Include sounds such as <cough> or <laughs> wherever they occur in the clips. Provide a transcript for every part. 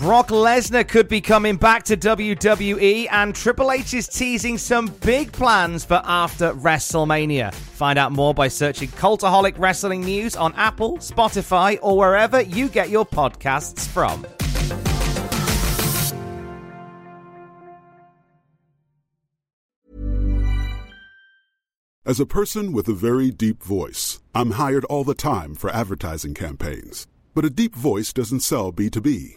Brock Lesnar could be coming back to WWE, and Triple H is teasing some big plans for after WrestleMania. Find out more by searching Cultaholic Wrestling News on Apple, Spotify, or wherever you get your podcasts from. As a person with a very deep voice, I'm hired all the time for advertising campaigns. But a deep voice doesn't sell B2B,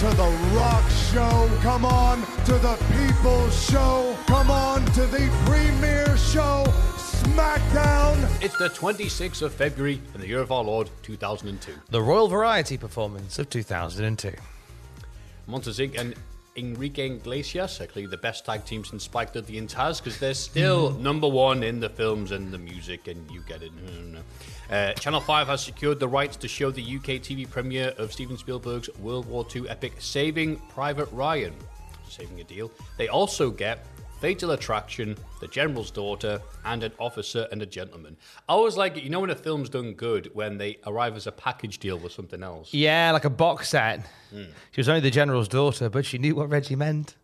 To the rock show. Come on to the people's show. Come on to the premiere show. SmackDown. It's the 26th of February in the year of our Lord 2002. The Royal Variety performance of 2002. Montezig and Enrique Iglesias are clearly the best tag team since Spike Dudley and Taz because they're still number one in the films and the music, and you get it. Uh, Channel 5 has secured the rights to show the UK TV premiere of Steven Spielberg's World War II epic Saving Private Ryan. Saving a deal. They also get Fatal Attraction, The General's Daughter, and An Officer and a Gentleman. I was like you know, when a film's done good when they arrive as a package deal with something else. Yeah, like a box set. Hmm. She was only the general's daughter, but she knew what Reggie meant.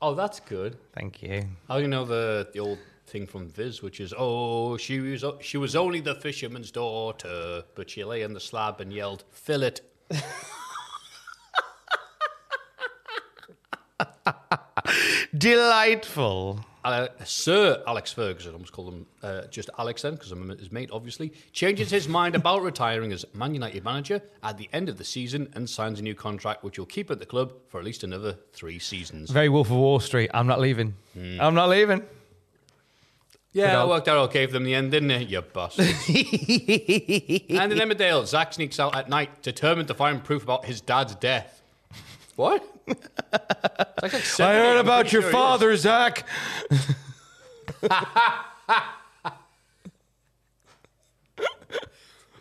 Oh, that's good. Thank you. How do you know the, the old thing from Viz, which is, oh, she was she was only the fisherman's daughter, but she lay on the slab and yelled, "Fill it." <laughs> Delightful. Uh, Sir Alex Ferguson, I almost call him uh, just Alex then, because I'm his mate, obviously, changes his mind about <laughs> retiring as Man United manager at the end of the season and signs a new contract, which he'll keep at the club for at least another three seasons. Very Wolf of Wall Street. I'm not leaving. I'm not leaving. Yeah, it worked out okay for them in the end, didn't it? You bastard. <laughs> and in Emmerdale, Zach sneaks out at night, determined to find proof about his dad's death. What? It's like like I heard I'm about your sure father, Zach.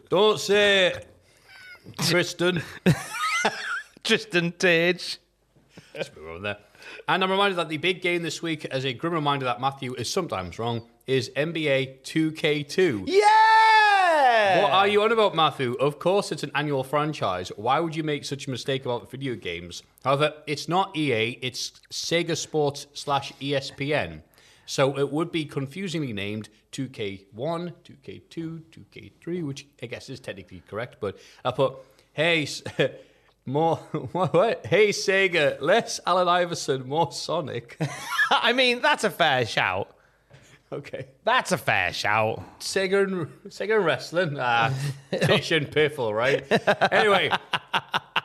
Don't say it, Tristan. <laughs> Tristan Tage. Let's move on there. And I'm reminded that the big game this week, as a grim reminder that Matthew is sometimes wrong, is NBA 2K2. Yeah! What are you on about, Matthew? Of course, it's an annual franchise. Why would you make such a mistake about video games? However, it's not EA, it's Sega Sports slash ESPN. So it would be confusingly named 2K1, 2K2, 2K3, which I guess is technically correct. But I put, hey, <laughs> more, <laughs> what, what? Hey, Sega, less Allen Iverson, more Sonic. <laughs> I mean, that's a fair shout. Okay. That's a fair shout. Sega and, Sega and wrestling. Ah, Tish and Piffle, right? Anyway,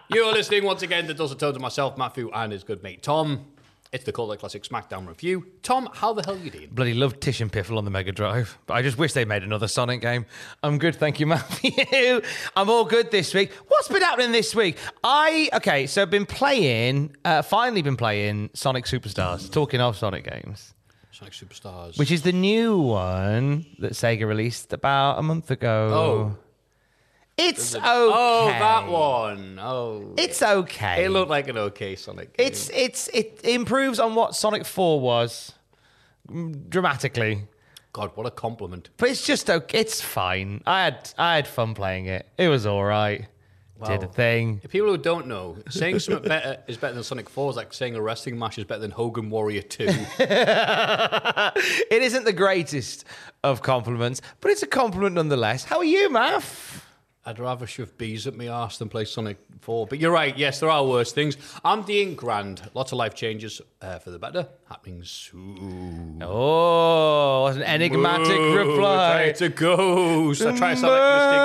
You're listening once again to Dozen Tones of myself, Matthew, and his good mate Tom. It's the Cultaholic Classic SmackDown review. Tom, how the hell are you doing? Bloody love Tish and Piffle on the Mega Drive. But I just wish they made another Sonic game. I'm good, thank you, <laughs> Matthew. I'm all good this week. What's been happening this week? I okay, so I've been playing, uh, finally been playing Sonic Superstars. Talking of Sonic games, Sonic Superstars. which is the new one that Sega released about a month ago. Oh. it's okay. Oh, that one. Oh. It's okay. It looked like an okay Sonic. game. It's it's it improves on what Sonic Four was mm, dramatically. God, what a compliment. But it's just okay. It's fine. I had I had fun playing it. It was all right. Did a thing. If people who don't know, saying something better is better than Sonic 4 is like saying a wrestling match is better than Hogan Warrior 2. <laughs> It isn't the greatest of compliments, but it's a compliment nonetheless. How are you, Math? I'd rather shove bees at my arse than play Sonic 4. But you're right, yes, there are worse things. I'm doing grand. Lots of life changes uh, for the better happening soon. Oh, what an enigmatic Moo, reply. It's a ghost. I try to sound like Mystic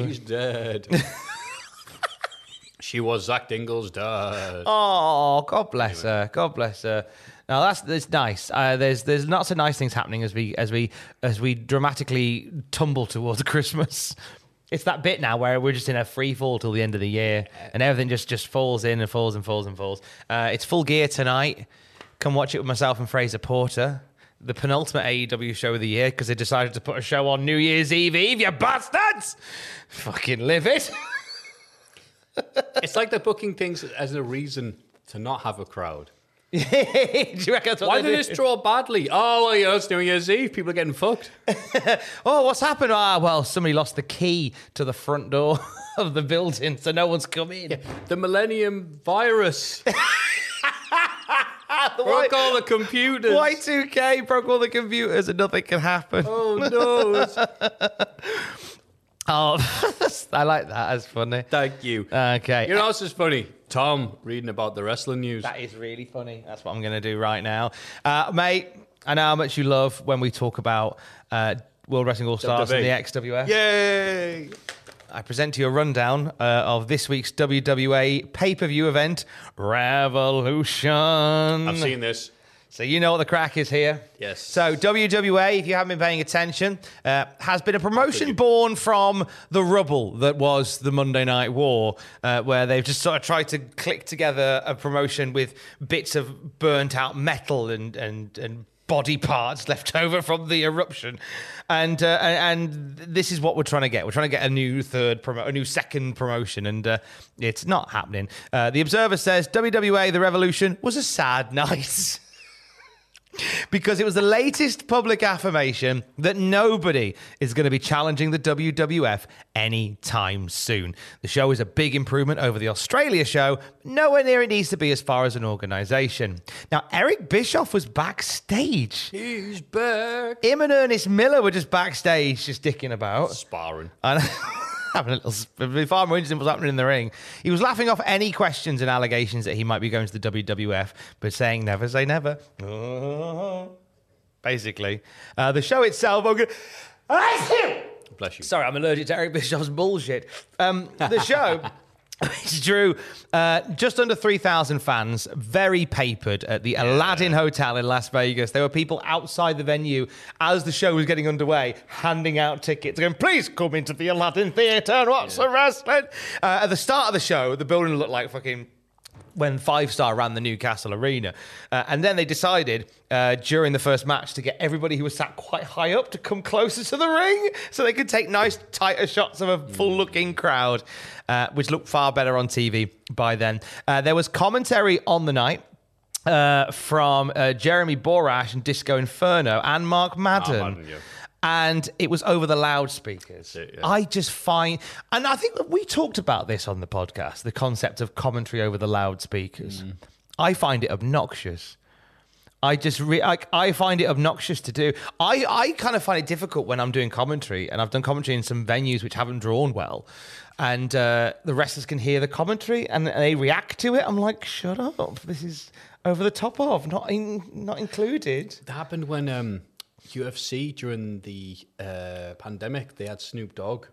Man. She's dead. <laughs> she was Zach Dingle's dad. Oh, God bless her. God bless her. Now that's that's nice. Uh, there's there's lots of nice things happening as we as we as we dramatically tumble towards <laughs> Christmas. It's that bit now where we're just in a free fall till the end of the year, and everything just just falls in and falls and falls and falls. Uh, it's full gear tonight. Come watch it with myself and Fraser Porter. The penultimate AEW show of the year because they decided to put a show on New Year's Eve Eve. You bastards! Fucking live it. <laughs> It's like they're booking things as a reason to not have a crowd. <laughs> Do you reckon that's what Why did this draw badly? Oh, well, you know, it's New Year's Eve. People are getting fucked. <laughs> Oh, what's happened? Ah, well, somebody lost the key to the front door <laughs> of the building, so no one's come in. The Millennium Virus broke all the computers. Y2K broke all the computers and nothing can happen. Oh, no. Oh, I like that. That's funny. Thank you. Okay. You know, this is funny. Tom reading about the wrestling news. That is really funny. That's what I'm going to do right now. Uh, mate, I know how much you love when we talk about uh, World Wrestling All Stars and the XWF. Yay! I present to you a rundown uh, of this week's WWA pay per view event, Revolution. I've seen this. So you know what the crack is here. Yes. So WWA, if you haven't been paying attention, uh, has been a promotion born from the rubble that was the Monday Night War, uh, where they've just sort of tried to click together a promotion with bits of burnt out metal and and and body parts <laughs> left over from the eruption, and uh, and, and this is what we're trying to get. We're trying to get a new third promo, a new second promotion, and uh, it's not happening. Uh, the Observer says WWA the Revolution was a sad <laughs> night. Because it was the latest public affirmation that nobody is going to be challenging the WWF anytime soon. The show is a big improvement over the Australia show, nowhere near it needs to be as far as an organization. Now, Eric Bischoff was backstage. He's back. Him and Ernest Miller were just backstage, just dicking about. Sparring. And <laughs> <laughs> having a little it'd be far more interesting what's happening in the ring. He was laughing off any questions and allegations that he might be going to the WWF, but saying never say never. <laughs> Basically, uh, the show itself. I'm gonna- Bless you. Sorry, I'm allergic to Eric Bischoff's bullshit. Um, the show. <laughs> Which drew uh, just under 3,000 fans, very papered at the Aladdin Hotel in Las Vegas. There were people outside the venue as the show was getting underway, handing out tickets, going, please come into the Aladdin Theatre and watch the wrestling. Uh, at the start of the show, the building looked like fucking when Five Star ran the Newcastle Arena. Uh, and then they decided uh, during the first match to get everybody who was sat quite high up to come closer to the ring so they could take nice, tighter shots of a full looking crowd, uh, which looked far better on TV by then. Uh, there was commentary on the night. Uh, from uh, Jeremy Borash and Disco Inferno and Mark Madden. Madden, yeah. And it was over the loudspeakers. it, yeah. I just find, and I think that we talked about this on the podcast the concept of commentary over the loudspeakers. Mm. I find it obnoxious. I just re- like I find it obnoxious to do. I I kind of find it difficult when I'm doing commentary, and I've done commentary in some venues which haven't drawn well, and uh, the wrestlers can hear the commentary and they react to it. I'm like, shut up! This is over the top of not in, not included. That happened when um, UFC during the uh, pandemic, they had Snoop Dogg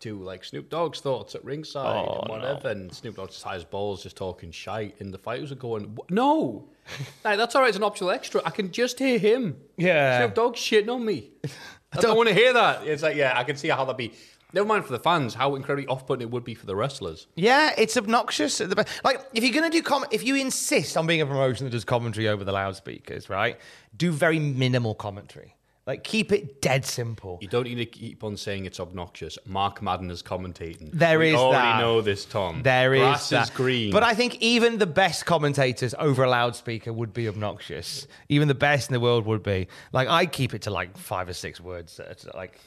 to like Snoop Dogg's thoughts at ringside and whatever, and Snoop Dogg just his balls just talking shite, and the fighters are going, "No, <laughs> like, that's all right. It's an optional extra. I can just hear him. Yeah. Snoop Dogg shitting on me. <laughs> I don't want to hear that. It's like, yeah, I can see how that'd be. Never mind for the fans, how incredibly off-putting it would be for the wrestlers. Yeah, it's obnoxious. at the be- Like, if you're going to do com- if you insist on being a promotion that does commentary over the loudspeakers, right? Do very minimal commentary. Like, keep it dead simple. You don't need to keep on saying it's obnoxious. Mark Madden is commentating. There we is already that. know this, Tom. There is Grass that. is green. But I think even the best commentators over a loudspeaker would be obnoxious. Even the best in the world would be. Like, I keep it to like five or six words, like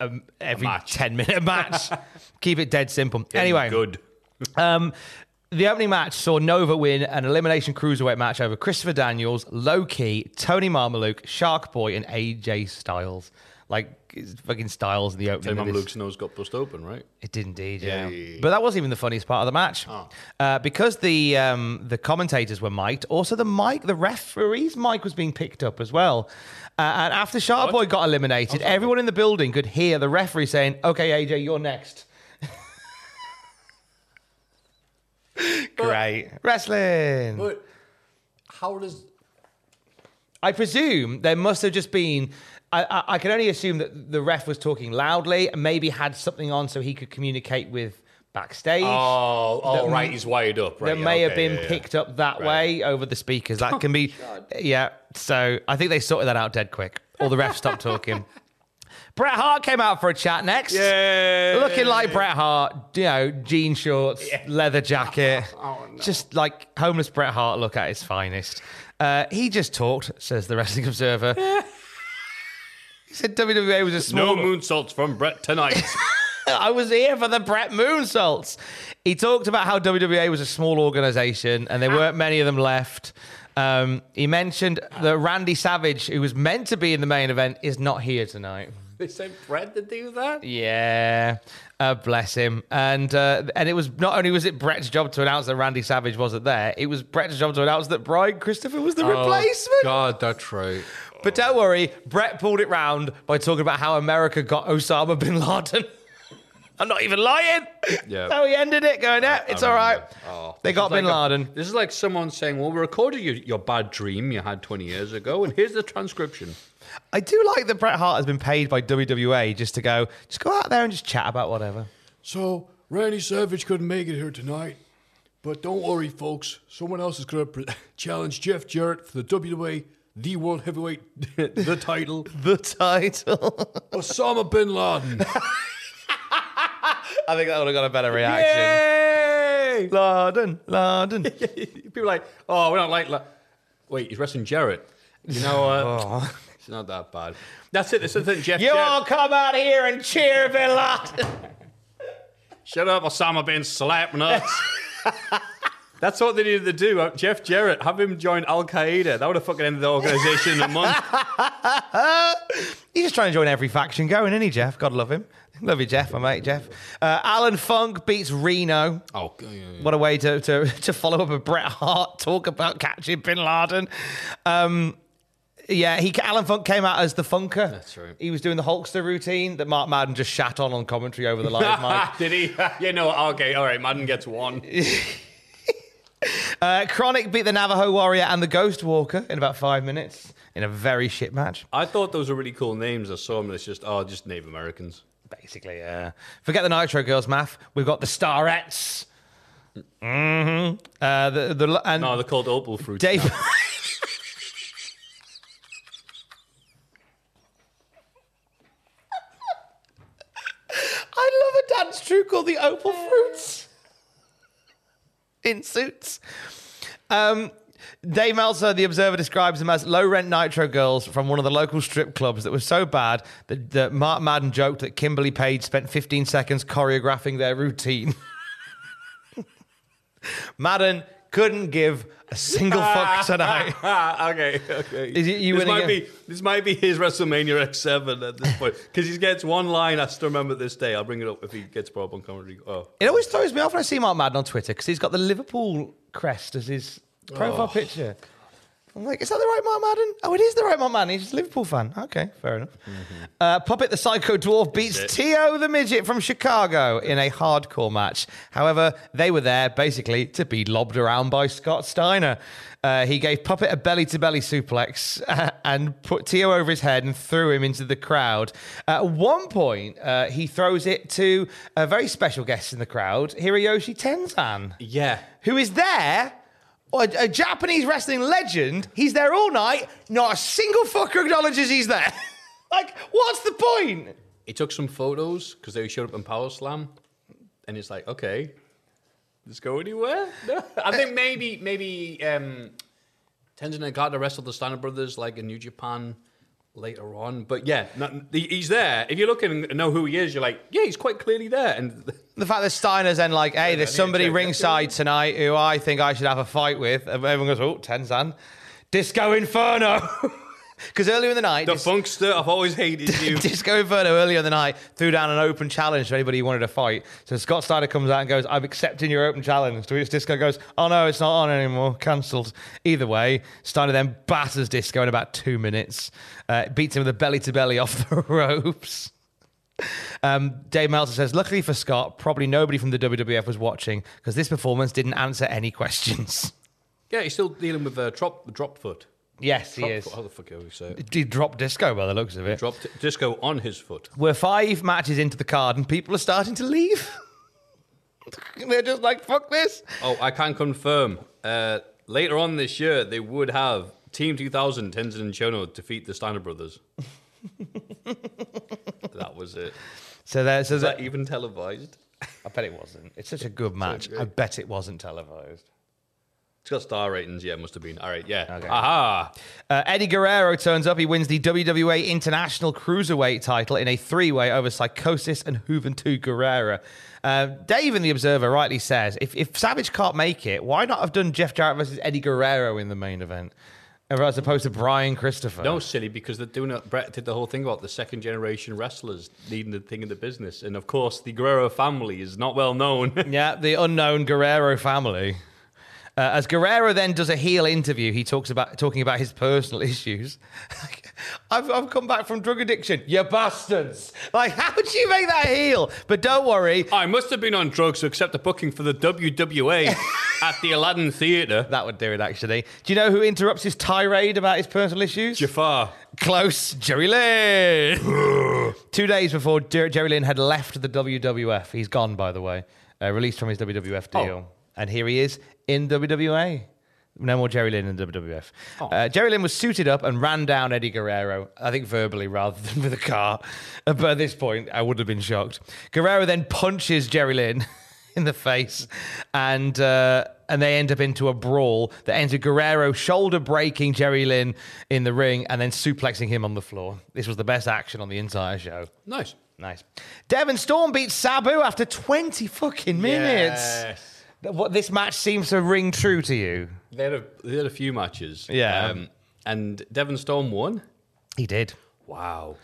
um, every match. 10 minute <laughs> match. <laughs> keep it dead simple. Getting anyway, good. <laughs> Um, the opening match saw Nova win an elimination cruiserweight match over Christopher Daniels, Low Ki, Tony Mamaluke, Shark Boy, and AJ Styles. Like fucking Styles in the opening. Of this. Luke's nose got bust open, right? It did indeed, yeah. But that wasn't even the funniest part of the match, uh, because the um, the commentators were mic'd. Also, the mic, the referee's mic was being picked up as well. Uh, and after Shark Boy got eliminated, everyone in the building could hear the referee saying, "Okay, AJ, you're next." <laughs> Great wrestling. But how does I presume there must have just been. I, I, I can only assume that the ref was talking loudly and maybe had something on so he could communicate with backstage. Oh, oh right, he's wired up. Right, that may have been yeah, yeah. picked up that Right. way over the speakers. That can be, <laughs> yeah. So I think they sorted that out dead quick. All the refs stopped talking. <laughs> Bret Hart came out for a chat next. Yeah. Looking like Bret Hart, you know, jean shorts, leather jacket. <laughs> Oh, Just like homeless Bret Hart look at his finest. Uh, he just talked, says the Wrestling Observer. He said WWE was a small. No moonsaults from Bret tonight. <laughs> I was here for the Bret Moonsaults. He talked about how WWE was a small organization and there weren't many of them left. Um, he mentioned that Randy Savage, who was meant to be in the main event, is not here tonight. <laughs> they sent Bret to do that. Yeah, uh, bless him. And uh, and it was not only was it Bret's job to announce that Randy Savage wasn't there, it was Bret's job to announce that Brian Christopher was the replacement. Oh, God, that's right. But don't worry, Bret pulled it round by talking about how America got Osama bin Laden. <laughs> I'm not even lying. Yeah. So he ended it going, yeah, it's all right. Oh, they got bin like a- Laden. this is like someone saying, "Well, we recorded your, your bad dream you had 20 years ago, and here's the transcription." I do like that Bret Hart has been paid by WWA just to go, just go out there and just chat about whatever. So, Randy Savage couldn't make it here tonight. But don't worry, folks. Someone else is going to pre- <laughs> challenge Jeff Jarrett for the WWA, the World Heavyweight, <laughs> the title. <laughs> The title. <laughs> Osama bin Laden. I think that would have got a better reaction. Yay! Laden, Laden. People are like, "Oh, we don't like." La-. Wait, he's wrestling Jarrett. You know what? Oh. It's not that bad. That's it. That's the thing. Jeff you all come out here and cheer Bin Laden. Shut up, Osama bin slap nuts. That's what they needed to do. Uh, Jeff Jarrett, have him join Al Qaeda. That would have fucking ended the organization in a month. <laughs> He's just trying to join every faction going, isn't he, Jeff? God love him. Love you, Jeff, my mate, Jeff. Uh, Alan Funk beats Reno. Oh, yeah, yeah. What a way to, to, <laughs> to follow up a Bret Hart talk about catching Bin Laden. Um, yeah, he Alan Funk came out as the Funker. That's right. He was doing the Hulkster routine that Mark Madden just shat on on commentary over the live <laughs> mic. Did he? yeah, no, okay, all right. Madden gets one. Uh, Chronic beat the Navajo Warrior and the Ghost Walker in about five minutes in a very shit match. I thought those were really cool names. I saw them. and It's just, oh, just Native Americans. Basically, yeah. Forget the Nitro Girls, math. We've got the Starettes. Mm-hmm. Uh, the the and No, they're called opal fruits. Dave. <laughs> I love a dance troupe called the Opal Fruits in suits. Um, Dave Meltzer, the Observer, describes them as low rent nitro girls from one of the local strip clubs that was so bad that, that Mark Madden joked that Kimberly Page spent 15 seconds choreographing their routine. <laughs> Madden couldn't give a single fuck <laughs> tonight. Okay, okay. Is it you this might be this might be his WrestleMania X7 at this point because he gets one line. I still remember this day. I'll bring it up if he gets brought up on comedy. Oh, It always throws me off when I see Mark Madden on Twitter because he's got the Liverpool crest as his profile oh. picture. I'm like, is that the right Mark Madden? Oh, it is the right Mark Madden. He's a Liverpool fan. Okay, fair enough. Uh, Puppet the Psycho Dwarf beats. Tio the Midget from Chicago in a hardcore match. However, they were there basically to be lobbed around by Scott Steiner. Uh, he gave Puppet a belly to belly suplex uh, <laughs> and put Tio over his head and threw him into the crowd. At one point, uh, he throws it to a very special guest in the crowd, Hiroyoshi Tenzan Yeah. who is there, a, a Japanese wrestling legend. He's there all night. Not a single fucker acknowledges he's there. <laughs> like, what's the point? He took some photos because they showed up in Power Slam, and it's like, okay, let's go anywhere. No. <laughs> I think maybe maybe um, Tenzan Nagata wrestled the Steiner brothers like in New Japan later on, but yeah, not, he's there. If you look and know who he is, you're like, yeah, he's quite clearly there. And <laughs> The fact that Steiner's then like, hey, there's I need to somebody ringside tonight who I think I should have a fight with. And everyone goes, oh, Tenzan. Disco Inferno. <laughs> Because earlier in the night, the Dis- Funkster, I've always hated <laughs> you. Disco Inferno earlier in the night threw down an open challenge to anybody who wanted to fight. So Scott Steiner comes out and goes, I'm accepting your open challenge. To which Disco goes, Oh no, it's not on anymore. Cancelled. Either way, Steiner then batters Disco in about two minutes, uh, beats him with a belly to belly <laughs> off the ropes. Um, Dave Meltzer says, luckily for Scott, probably nobody from the WWF was watching because this performance didn't answer any questions. yeah, he's still dealing with a drop, dropped foot. Yes, he Drop is. How the fuck are we say it? He dropped Disco by the looks of it. Dropped disco on his foot. We're five matches into the card and people are starting to leave. <laughs> They're just like, fuck this. Oh, I can confirm. Uh, later on this year, they would have Team 2000, Tenzan and Chono defeat the Steiner brothers. <laughs> that was it. So there, so Is that, that even televised? I bet it wasn't. It's such a good <laughs> match. I bet it wasn't televised. It's got star ratings. Yeah, it must have been. All right, yeah. Okay. Aha. Uh, Eddie Guerrero turns up. He wins the WWA International Cruiserweight title in a three-way over Psychosis and Juventud Guerrera. Uh, Dave in the Observer rightly says, if, if Savage can't make it, why not have done Jeff Jarrett versus Eddie Guerrero in the main event, as opposed to Brian Christopher? No, silly, because they're doing it. Bret did the whole thing about the second generation wrestlers leading the thing in the business. And of course, the Guerrero family is not well known. <laughs> Yeah, the unknown Guerrero family. Uh, as Guerrero then does a heel interview, he talks about talking about his personal <laughs> issues. <laughs> I've, I've come back from drug addiction, you bastards! Like, how would you make that heel? But don't worry, I must have been on drugs to accept a booking for the WWA <laughs> at the Aladdin Theatre. that would do it. Actually, do you know who interrupts his tirade about his personal issues? Jafar. Close, Jerry Lynn. Two days before Jerry Lynn had left the WWF, he's gone, by the way, uh, released from his WWF deal, and here he is in WWA. No more Jerry Lynn in WWF. Uh, Jerry Lynn was suited up and ran down Eddie Guerrero, I think verbally rather than with a car. Uh, But at this point, I would have been shocked. Guerrero then punches Jerry Lynn <laughs> in the face, and uh, and they end up into a brawl that ends with Guerrero shoulder breaking Jerry Lynn in the ring and then suplexing him on the floor. This was the best action on the entire show. Nice. Nice. Devon Storm beats Sabu after 20 fucking minutes. Yes. What this match seems to ring true to you. They had a, they had a few matches. Yeah. Um, and Devon Storm won. He did. Wow.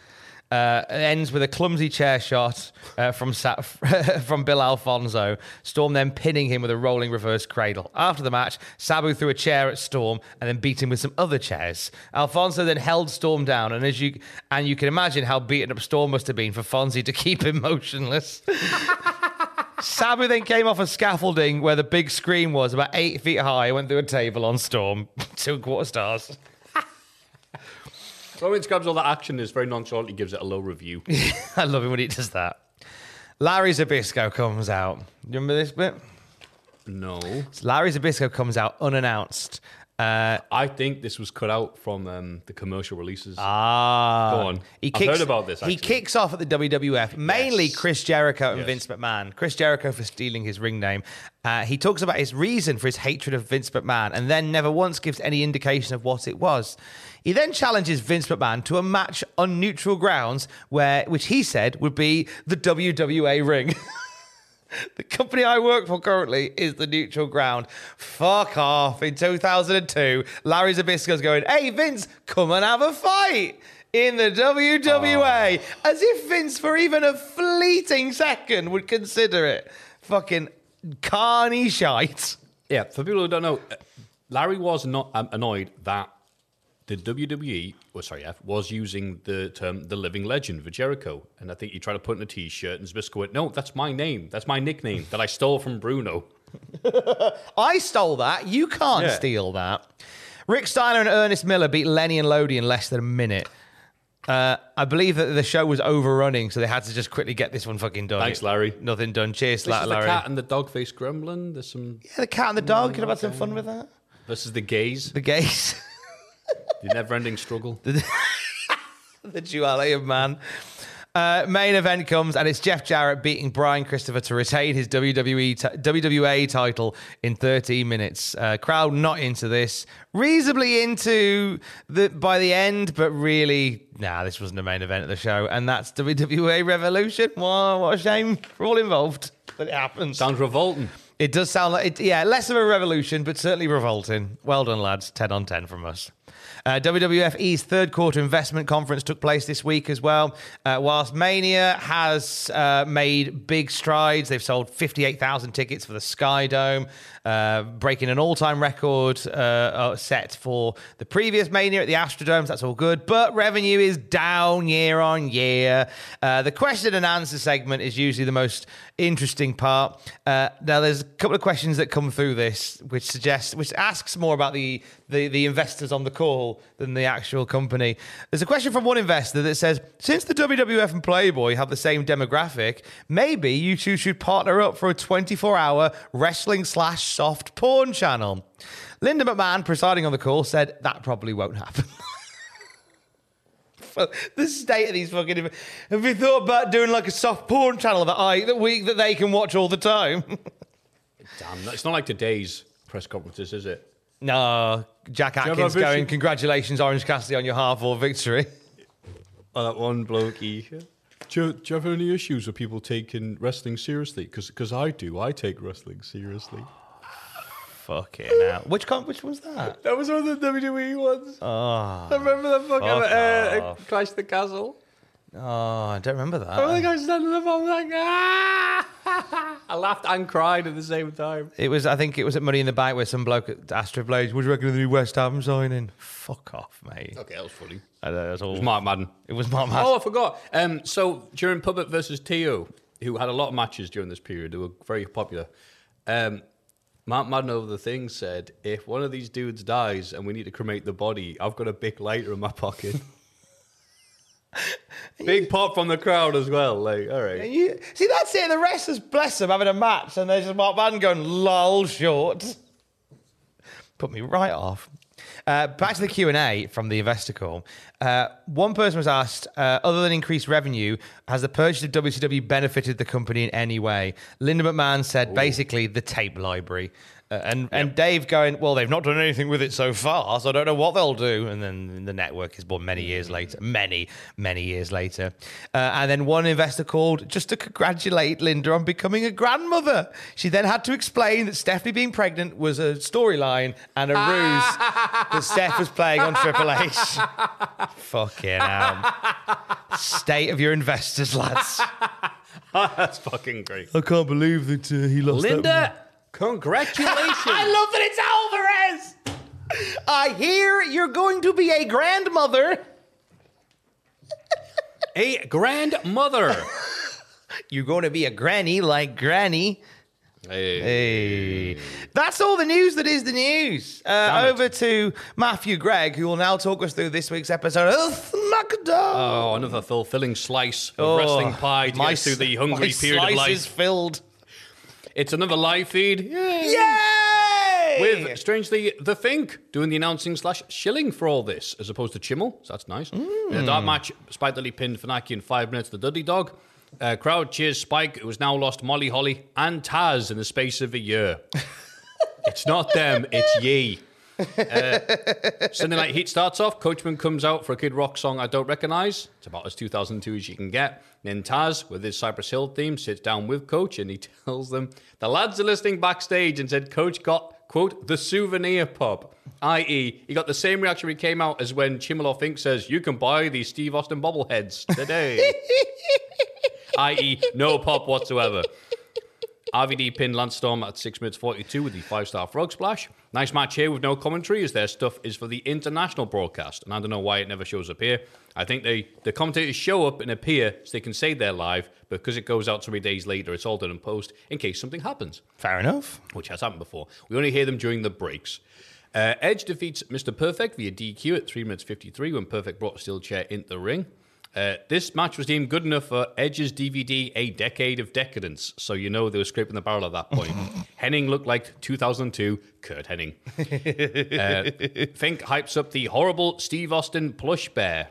Uh, it ends with a clumsy chair shot uh, from Sa- <laughs> from Bill Alfonso. Storm then pinning him with a rolling reverse cradle. After the match, Sabu threw a chair at Storm and then beat him with some other chairs. Alfonso then held Storm down, and as you and you can imagine how beaten up Storm must have been for Fonzie to <laughs> keep him motionless. <laughs> Sabu then came off a scaffolding where the big screen was about eight feet high, went through a table on Storm. <laughs> Two and quarter stars. So when it grabs all that action, is very nonchalant. He gives it a low review. <laughs> I love it when he does that. Larry Zbyszko comes out. You remember this bit? no. Larry Zbyszko comes out unannounced. Uh, I think this was cut out from um, the commercial releases. ah, Go on. He I've kicks, heard about this, He kicks off at the WWF, mainly Yes. Chris Jericho and Yes. Vince McMahon. Chris Jericho for stealing his ring name. Uh, he talks about his reason for his hatred of Vince McMahon, and then never once gives any indication of what it was. He then challenges Vince McMahon to a match on neutral grounds, where which he said would be the WWA ring. <laughs> <laughs> The company I work for currently is the neutral ground. Fuck off. In 2002, Larry Zbyszko's going, hey, Vince, come and have a fight in the WWA. As if Vince, for even a fleeting second, would consider it. Fucking carny shite. Yeah, for people who don't know, Larry was not um, annoyed that the WWE, well, sorry, F, was using the term "the living legend" for Jericho, and I think he tried to put in a T-shirt, and Zbyszko went, "No, that's my name. That's my nickname that I stole from Bruno." <laughs> I stole that. You can't Yeah. steal that. Rick Steiner and Ernest Miller beat Lenny and Lodi in less than a minute. Uh, I believe that the show was overrunning, so they had to just quickly get this one fucking done. Thanks, Larry. Nothing done. Cheers, This La- is the Larry. cat and the dog face gremlin. There's some. Yeah, the cat and the dog. Could have had some fun with that. Versus the gaze, The gays. <laughs> the never-ending struggle. <laughs> the duality of man. Uh, main event comes and it's Jeff Jarrett beating Brian Christopher to retain his WWE ti- WWA title in 13 minutes. Uh, crowd not into this, reasonably into the by the end, but really, nah, this wasn't the main event of the show, and that's WWA Revolution. Wow, what a shame for all involved that it happens. Sounds revolting. It does sound like, it, yeah, less of a revolution, but certainly revolting. Well done, lads. 10 on 10 from us. Uh, WWFE's third quarter investment conference took place this week as well. Uh, whilst Mania has uh, made big strides, they've sold 58,000 tickets for the Sky Dome, uh, breaking an all time record uh, uh, set for the previous Mania at the Astrodome. That's all good. But revenue is down year on year. The question and answer segment is usually the most interesting part. Now, there's a couple of questions that come through this, which suggests, which asks more about the, the the investors on the than the actual company. There's a question from one investor that says, since the WWF and Playboy have the same demographic, maybe you two should partner up for a 24-hour wrestling slash soft porn channel. Linda McMahon, presiding on the call, said that probably won't happen. <laughs> the state of these fucking. Have you thought about doing like a soft porn channel that I that we that they can watch all the time? <laughs> Damn, it's not like today's press conferences, is it? No, Jack Atkins a vision? going. Congratulations, Orange Cassidy, on your half or victory. <laughs> Oh, that one blokey. Do you, do you have any issues with people taking wrestling seriously? Because I do. I take wrestling seriously. Fucking hell. Which con- which was that? That was one of the WWE ones. Oh, I remember that fucking fuck uh. Clash the Castle. Oh, I don't remember that. I think I was standing up. I was like, ah! <laughs> I laughed and cried at the same time. It was, I think it was at Money in the Bank where some bloke at Astro Blades, what do you reckon of the new West Ham signing? Fuck off, mate. Okay, that was funny. I know, that's all. It was Mark Madden. It was Mark Madden. Oh, I forgot. Um, so during Puppet versus Tio, who had a lot of matches during this period, who were very popular. Um, Mark Madden over the thing said, "If one of these dudes dies and we need to cremate the body, I've got a big lighter in my pocket." <laughs> <laughs> big pop from the crowd as well. Like, all right. And you, see, that's it. The wrestlers, bless them, having a match, and there's just Mark Madden going, lol, short. Put me right off. Uh, back to the Q&A from the investor call. Uh, one person was asked, uh, other than increased revenue, has the purchase of WCW benefited the company in any way? Linda McMahon said, basically, the tape library. Uh, and, and Dave going, well, they've not done anything with it so far, so I don't know what they'll do. And then the network is born many years later, many, many years later. Uh, and then one investor called just to congratulate Linda on becoming a grandmother. She then had to explain that Stephanie being pregnant was a storyline and a ruse <laughs> that Steph was playing on Triple H. <laughs> Fucking hell. State of your investors, lads. <laughs> That's fucking great. I can't believe that uh, he lost Linda, congratulations. <laughs> I love that it's Alvarez. I hear you're going to be a grandmother. <laughs> a grandmother. <laughs> You're going to be a granny like Granny. Hey. Hey. That's all the news that is the news. Uh, over to Matthew Gregg, who will now talk us through this week's episode of SmackDown. Oh, another fulfilling slice of wrestling pie to get us through the hungry period of slice life. is filled. It's another live feed. Yay! With, strangely, The Fink doing the announcing slash shilling for all this, as opposed to Chimel. So that's nice. In a dark match, Spike Dudley pinned Funaki in five minutes, the Dudley Dog. Uh, crowd cheers Spike, who has now lost Molly Holly and Taz in the space of a year. <laughs> it's not them, it's ye. Uh, Sunday Night Heat starts off. Coachman comes out for a Kid Rock song I don't recognize. It's about as 2002 as you can get. Then Taz, with his Cypress Hill theme, sits down with Coach and he <laughs> tells them the lads are listening backstage and said Coach got, quote, the souvenir pop. I.e., he got the same reaction when he came out as when Chimelo Fink says, You can buy these Steve Austin bobbleheads today. <laughs> I.e., no pop whatsoever. RVD pinned Lance Storm at 6 minutes 42 with the five star frog splash. Nice match here with no commentary, as their stuff is for the international broadcast. And I don't know why it never shows up here. I think they the commentators show up and appear so they can say they're live, but because it goes out so many days later, it's all done in post in case something happens Fair enough. which has happened before. We only hear them during the breaks. Uh, Edge defeats Mr. Perfect via DQ at 3 minutes 53 when Perfect brought a steel chair into the ring. Uh, this match was deemed good enough for Edge's DVD, A Decade of Decadence, so you know they were scraping the barrel at that point. <laughs> Hennig looked like 2002 Curt Hennig. <laughs> uh, Fink hypes up the horrible Steve Austin plush bear,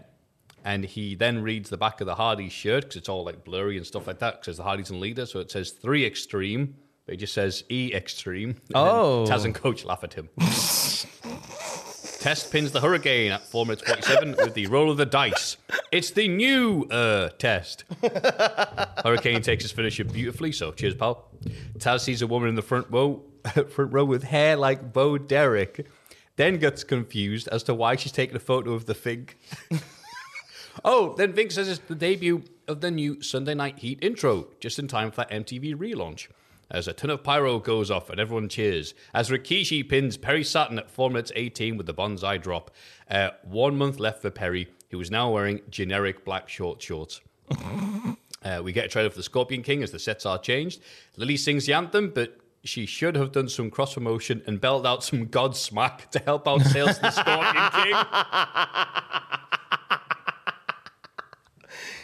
and he then reads the back of the Hardys shirt because it's all like blurry and stuff like that because the Hardys and Lita, so it says 3 Extreme. But it just says E Extreme. And Oh. Taz and Coach laugh at him. <laughs> Test pins the Hurricane at 4 minutes 47 with the roll of the dice. It's the new uh, test. <laughs> Hurricane takes his finisher beautifully, so cheers, pal. Taz sees a woman in the front row, <laughs> front row with hair like Bo Derek, then gets confused as to why she's taking a photo of the fig. <laughs> oh, then Fink says it's the debut of the new Sunday Night Heat intro, just in time for that MTV relaunch. As a ton of pyro goes off and everyone cheers. As Rikishi pins Perry Saturn at 4 minutes 18 with the banzai drop. Uh, one month left for Perry, who is now wearing generic black short shorts. <laughs> Uh, we get a trailer for the Scorpion King as the sets are changed. Lily sings the anthem, but she should have done some cross promotion and belted out some Godsmack to help out sales the Scorpion King. <laughs>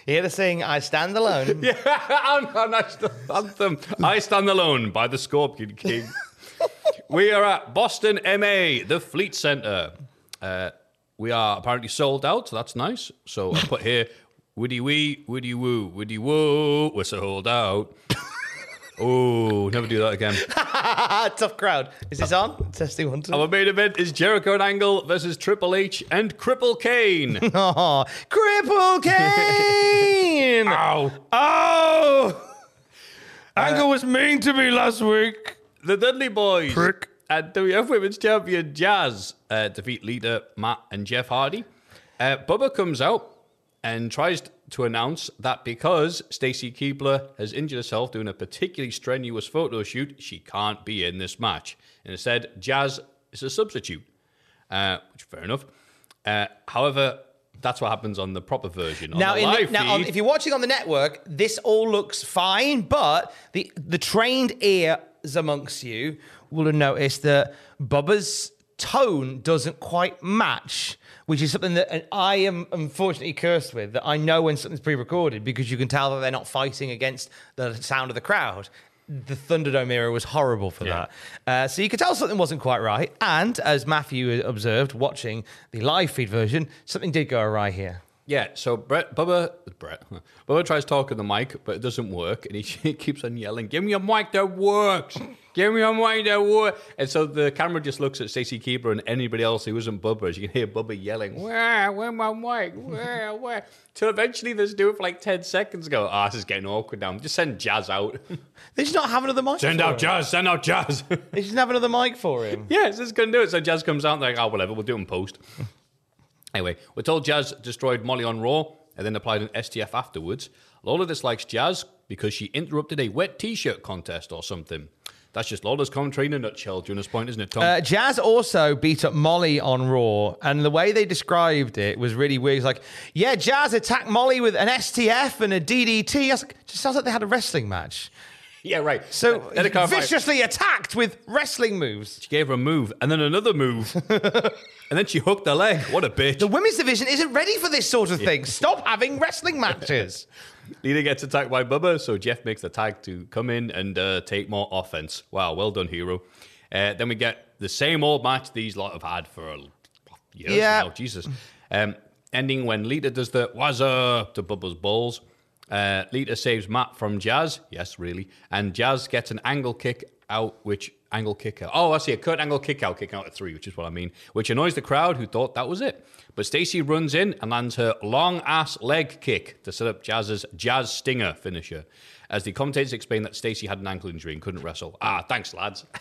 Here to sing I Stand Alone. <laughs> yeah, on our national anthem, I Stand Alone by the Scorpion King. <laughs> we are at Boston, MA, the Fleet Center. Uh, we are apparently sold out, so that's nice. So I put here, woody wee, woody woo, woody woo, we're sold out. Oh, never do that again. <laughs> Tough crowd. Is this on? <laughs> Testing one, two. Our main event is Jericho and Angle versus Triple H and Cripple Kane. <laughs> Oh, Cripple Kane! Ow. oh! Angle was mean to me last week. The Dudley Boys Prick. and WF Women's Champion Jazz uh, defeat Lita Matt and Jeff Hardy. Uh, Bubba comes out and tries to announce that because Stacy Keibler has injured herself doing a particularly strenuous photo shoot, she can't be in this match. And instead, Jazz is a substitute, uh, which fair enough. Uh, however, that's what happens on the proper version. On Now, the now on, if you're watching on the network, this all looks fine, but the the trained ears amongst you will have noticed that Bubba's tone doesn't quite match, which is something that I am unfortunately cursed with. That I know when something's pre-recorded because you can tell that they're not fighting against the sound of the crowd. The Thunderdome era was horrible for Yeah. that. Uh, so you could tell something wasn't quite right. And as Matthew observed, watching the live feed version, something did go awry here. Yeah, so Brett, Bubba, Brett. <laughs> Bubba tries talking the mic, but it doesn't work, and he, he <laughs> keeps on yelling, "Give me a mic that works! Give me a mic works!" And so the camera just looks at Stacy Keibler and anybody else who isn't Bubba, as you can hear Bubba yelling, "Where, where my mic? Where, where?" Till eventually do it for like ten seconds. Go, ah, this is getting awkward now. Just send Jazz out. <laughs> They just not have another mic. send out him. Jazz. Send out Jazz. <laughs> They just have another mic for him. <laughs> Yeah, it's just gonna do it. So Jazz comes out and they're like, oh, whatever, we'll do it in post. anyway, we're told Jazz destroyed Molly on Raw and then applied an STF afterwards. Lawler dislikes Jazz because she interrupted a wet t-shirt contest or something. That's just Lawler's commentary in a nutshell during this point, isn't it, Tom? Uh, Jazz also beat up Molly on Raw, and the way they described it was really weird. It's like, yeah, Jazz attacked Molly with an STF and a DDT. Like, just sounds like they had a wrestling match. <laughs> yeah, right. So Then it clarified- viciously attacked with wrestling moves. She gave her a move and then another move. <laughs> and then she hooked her leg. What a bitch. The women's division isn't ready for this sort of thing. Stop having wrestling matches. <laughs> Lita gets attacked by Bubba, so Jeff makes the tag to come in and uh, take more offense. Wow, well done, hero. Uh, then we get the same old match these lot have had for years Yeah. now. Jesus. Um, ending when Lita does the up to Bubba's balls. Uh, Lita saves Matt from Jazz. Yes, really. And Jazz gets an angle kick out, which angle kick out. Oh, I see a cut angle kick out, kick out at three, which is what I mean. Which annoys the crowd who thought that was it. But Stacy runs in and lands her long ass leg kick to set up Jazz's Jazz Stinger finisher. As the commentators explain that Stacy had an ankle injury and couldn't wrestle. Ah, thanks, lads. <laughs>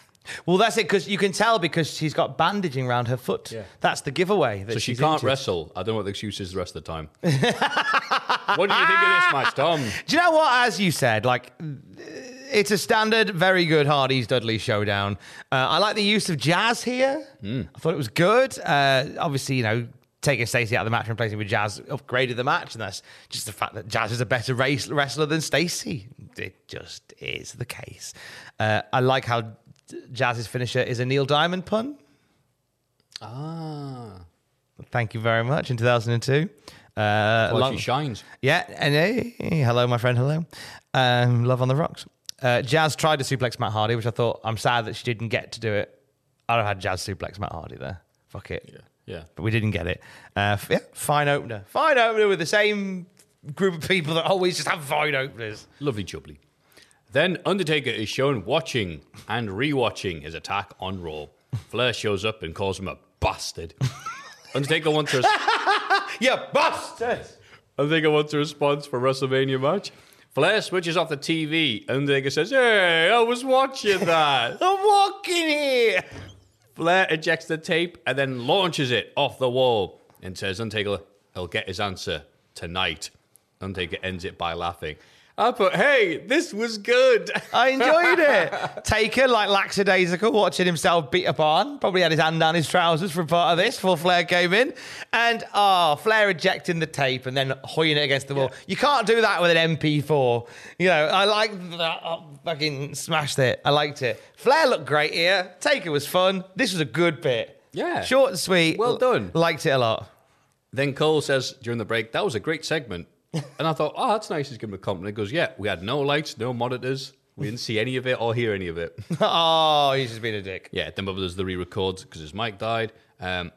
Well, that's it because you can tell because she's got bandaging around her foot. Yeah. That's the giveaway. That So she can't injured. wrestle. I don't know what the excuse is the rest of the time. <laughs> what do you think of this match, Tom? Do you know what? As you said, like it's a standard, very good Hardy's Dudley showdown. Uh, I like the use of Jazz here. I thought it was good. Uh, obviously, you know, taking Stacey out of the match and replacing with Jazz upgraded the match, and that's just the fact that Jazz is a better race, wrestler than Stacey. It just is the case. Uh, I like how Jazz's finisher is a Neil Diamond pun. Ah. Thank you very much. In 2002. Uh, Well, long- she shines. Yeah, and hey, hello, my friend, hello. Um, love on the rocks. Uh, Jazz tried to suplex Matt Hardy, which I thought I'm sad that she didn't get to do it. I'd have had Jazz suplex Matt Hardy there. Fuck it. Yeah. Yeah. But we didn't get it. Uh, yeah, fine opener. Fine opener with the same group of people that always just have fine openers. Lovely jubbly. Then Undertaker is shown watching and rewatching his attack on Raw. Flair shows up and calls him a bastard. <laughs> Undertaker wants a <laughs> Yeah, bastard! Undertaker wants a response for WrestleMania match. Flair switches off the TV. Undertaker says, "Hey, I was watching <laughs> that." I'm walking here. Flair ejects the tape and then launches it off the wall and says, Undertaker, he'll get his answer tonight. Undertaker ends it by laughing. I put, hey, this was good. I enjoyed it. Taker, like lackadaisical, watching himself beat upon. Probably had his hand down his trousers for part of this before Flair came in. And, oh, Flair ejecting the tape and then hoying it against the wall. You can't do that with an MP4. You know, I like that. Oh, fucking smashed it. I liked it. Flair looked great here. Taker was fun. This was a good bit. Yeah. Short and sweet. Well done. Liked it a lot. Then Cole says during the break, that was a great segment. <laughs> And I thought, oh, that's nice. He's giving him a compliment. He goes, yeah, we had no lights, no monitors. We didn't see any of it or hear any of it. <laughs> oh, he's just been a dick. Yeah, then there's the re-records because his mic died. Um,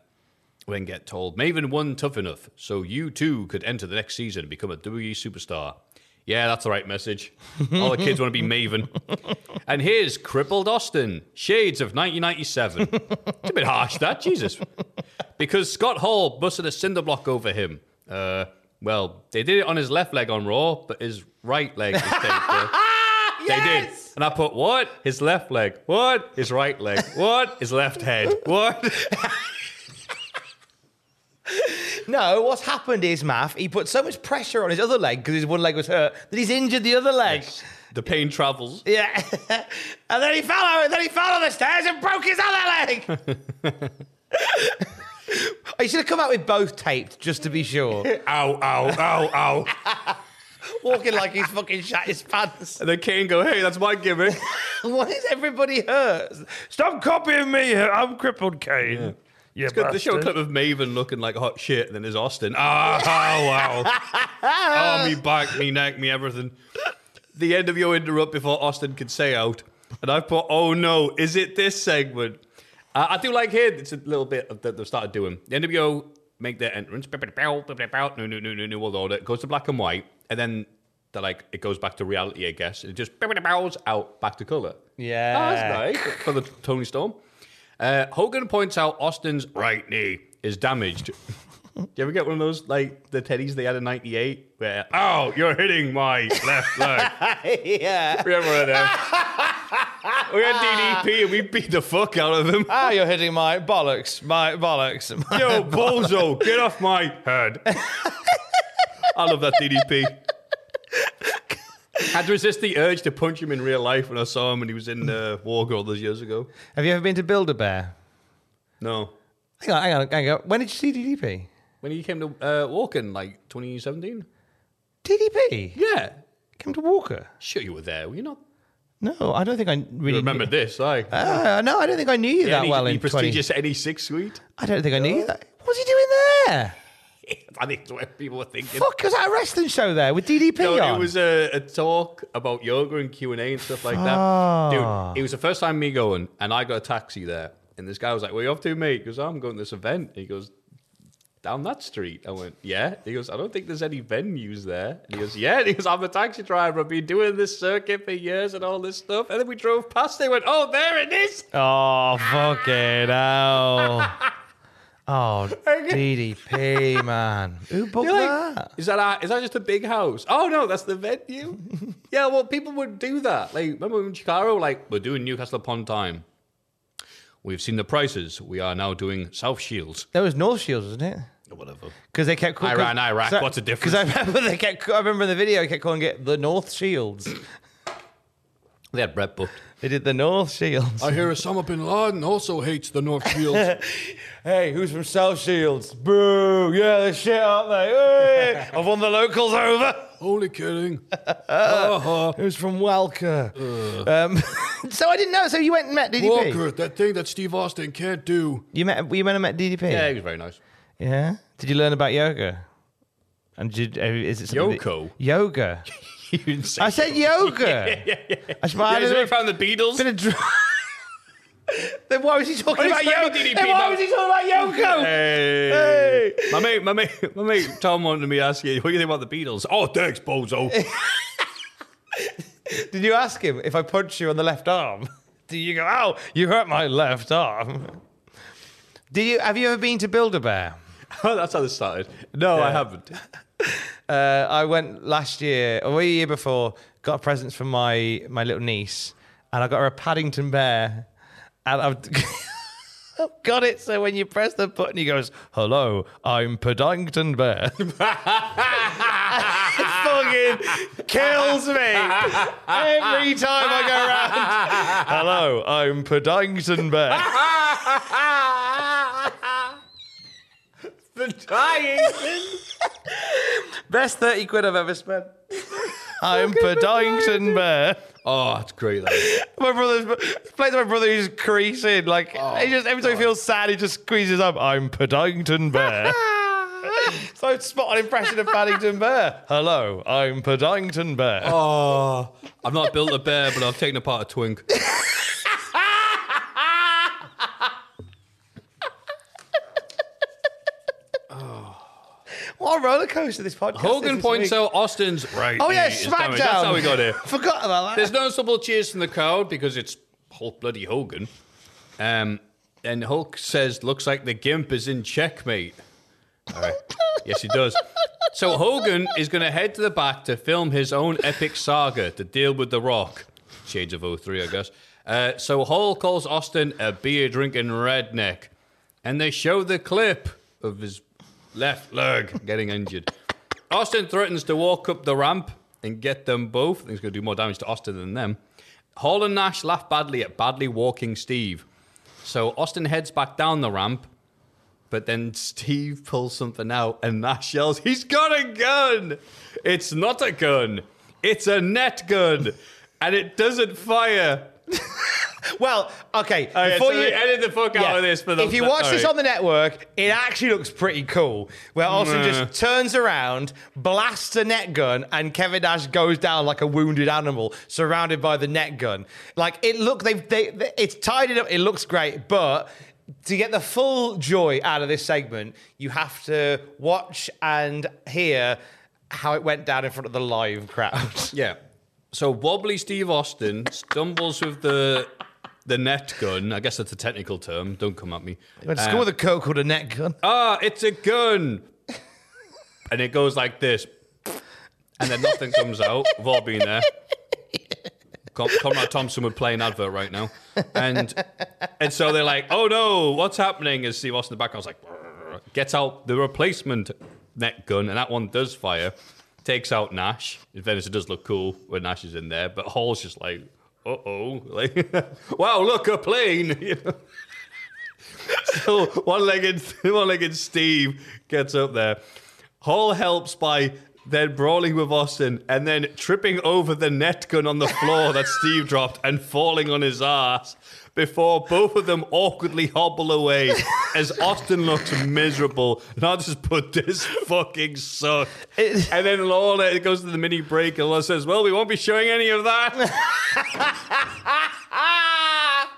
when get told Maven won tough enough, so you too could enter the next season and become a WWE superstar. Yeah, that's the right message. <laughs> All the kids want to be Maven. And here's crippled Austin, shades of 1997. It's a bit harsh, that Jesus. Because Scott Hall busted a cinder block over him. Uh, well, they did it on his left leg on Raw, but his right leg was taped. uh, <laughs> they did. And I put, what? His left leg. What? His right leg. What? His left head. What? <laughs> No, what's happened is, Math, he put so much pressure on his other leg because his one leg was hurt that he's injured the other leg. the pain travels. Yeah. <laughs> and then he fell out, and then he fell on the stairs and broke his other leg. He should have come out with both taped just to be sure. <laughs> Ow, ow, ow, ow. <laughs> Walking like he's fucking shat his pants. And then Kane go, hey, that's my gimmick. <laughs> Why is everybody hurt? Stop copying me. I'm crippled, Kane. Yeah. It's good. They show a clip of Maven looking like hot shit, and then there's Austin. Ah, oh, wow. oh, me back, me neck, me everything. The end of your interrupt before Austin could say out. And I've put, oh no, is it this segment? Uh, I do like here, it's a little bit that they've started doing. The NWO make their entrance. No, no, no, no, no, we'll order. It goes to black and white, and then they're like, it goes back to reality, I guess. It just bows out back to color. Yeah. Oh, that's nice for the Tony Storm. Uh, Hogan points out Austin's right knee is damaged. <laughs> Do you ever get one of those, like the teddies they had in '98, where oh, you're hitting my left leg? <laughs> yeah. We had one of them. we had DDP and we beat the fuck out of him. Ah, you're hitting my bollocks. My bollocks. Yo, bozo, get off my head. I love that DDP. Had to resist the urge to punch him in real life when I saw him when he was in uh, War Girl those years ago. Have you ever been to Build a Bear? No. Hang on, hang on, hang on. When did you see DDP? When he came to uh, Walking, like 2017? DDP? Yeah. Came to Walker? Sure, you were there. Were you not? No, I don't think I really You remember knew- this, I. Uh, no, I don't think I knew you that any, well any in 20. prestigious NE6 suite. I don't think I knew you that. What was he doing there? <laughs> I think that's what people were thinking. Fuck, was that a wrestling show there with DDP No, on? it was a, a talk about yoga and Q and A and stuff like that. Dude, it was the first time me going, and I got a taxi there, and this guy was like, "Where you off to, mate?" Because "I'm going to this event." He goes, "Down that street." I went, "Yeah." He goes, "I don't think there's any venues there." And he goes, "Yeah." And he goes, "I'm a taxi driver. I've been doing this circuit for years and all this stuff." And then we drove past. They went, "Oh, there it is." Oh, fucking hell. <laughs> Oh, DDP, <laughs> man. Who booked like, that? is that a, is that just a big house? Oh no, that's the venue. <laughs> yeah, well, people would do that. Like, remember in Chicago? Like, we're doing Newcastle upon Tyne. We've seen the prices. We are now doing South Shields. That was North Shields, wasn't it? Or whatever. Because they kept call- Iran, Iraq, what's the difference? <laughs> Because I remember they kept. I remember in the video, they kept calling it the North Shields. <coughs> They had Bret booked. They did the North Shields. I hear Osama bin Laden also hates the North Shields. <laughs> Hey, who's from South Shields? Boo! Yeah, they're shit, aren't they? Hey, I've won the locals over. Only kidding. <laughs> uh-huh. Who's from Welker? Um, <laughs> so I didn't know. So you went and met DDP. Walker, that thing that Steve Austin can't do. You met. You went and met DDP. Yeah, he was very nice. Yeah? Did you learn about yoga? And did, uh, is it something that- yoga. <laughs> You didn't say I said yoga. yeah, yeah, Yeah, is where he found the Beatles? bit of dr- then why was he talking about yoga? Then why was he talking about Yoko? Hey. My mate, my mate, my mate Tom wanted me to ask you, what do you think about the Beatles? Oh, thanks, bozo. <laughs> Did you ask him if I punch you on the left arm? <laughs> Do you go, oh, you hurt my left arm? <laughs> Did you? Have you ever been to Build a Bear? oh, that's how this started. No, I haven't. Uh, I went last year or a year before. Got presents from my my little niece, and I got her a Paddington Bear, and I've. <laughs> I've Got it. So when you press the button, he goes, "Hello, I'm Paddington Bear." <laughs> it fucking kills me every time I go around. Hello, I'm Paddington Bear. <laughs> the dying. Best thirty quid I've ever spent. I'm Paddington Bear. Oh, it's great. That. <laughs> My brother's plays my brother who's creasing. Like oh, he just every time he feels sad, he just squeezes up. I'm Paddington Bear. <laughs> so spot on impression of Paddington Bear. Hello, I'm Paddington Bear. Oh, I've not built a bear, but I've taken apart a twink. <laughs> a roller coaster this podcast. Hogan points out Austin's right. Oh yeah, knee is damaged. SmackDown. That's how we got here. <laughs> Forgot about that. There's noticeable cheers from the crowd because it's Hulk bloody Hogan. Um, and Hulk says, "Looks like the gimp is in checkmate." All right. <laughs> yes, he does. So Hogan is going to head to the back to film his own epic saga to deal with The Rock. Shades of 03, I guess. Uh, so Hall calls Austin a beer drinking redneck, and they show the clip of his left leg getting injured. Austin threatens to walk up the ramp and get them both. I think he's going to do more damage to Austin than them. Hall and Nash laugh badly at badly walking Steve. So Austin heads back down the ramp, but then Steve pulls something out and Nash yells, He's got a gun! It's not a gun, it's a net gun, and it doesn't fire. Well, okay. Okay, before so you edit the fuck out of this for the if you watch this alright. on the network, it actually looks pretty cool. Where Austin just turns around, blasts a net gun, and Kevin Nash goes down like a wounded animal, surrounded by the net gun. Like it look, they've they, they it's tied it up. It looks great, but to get the full joy out of this segment, you have to watch and hear how it went down in front of the live crowd. <laughs> Yeah. So wobbly Steve Austin stumbles with the the net gun. I guess that's a technical term. Don't come at me. Went to school with a coat called a net gun. ah, it's a gun. and it goes like this. And then nothing comes out. We've all been there. Con- Conrad Thompson would play an advert right now. And and so they're like, oh no, what's happening? As Steve Austin in the back? I was like, gets out the replacement net gun, and that one does fire. Takes out Nash. In fairness, it does look cool when Nash is in there, but Hall's just like, uh oh. Like, <laughs> wow, look, a plane. <laughs> You know? So one-legged, <laughs> one-legged Steve gets up there. Hall helps by then brawling with Austin and then tripping over the net gun on the floor that Steve dropped and falling on his ass before both of them awkwardly hobble away as Austin looks miserable. And I just put this fucking suck. And then Lawler it goes to the mini break and Lawler says, "Well, we won't be showing any of that." <laughs>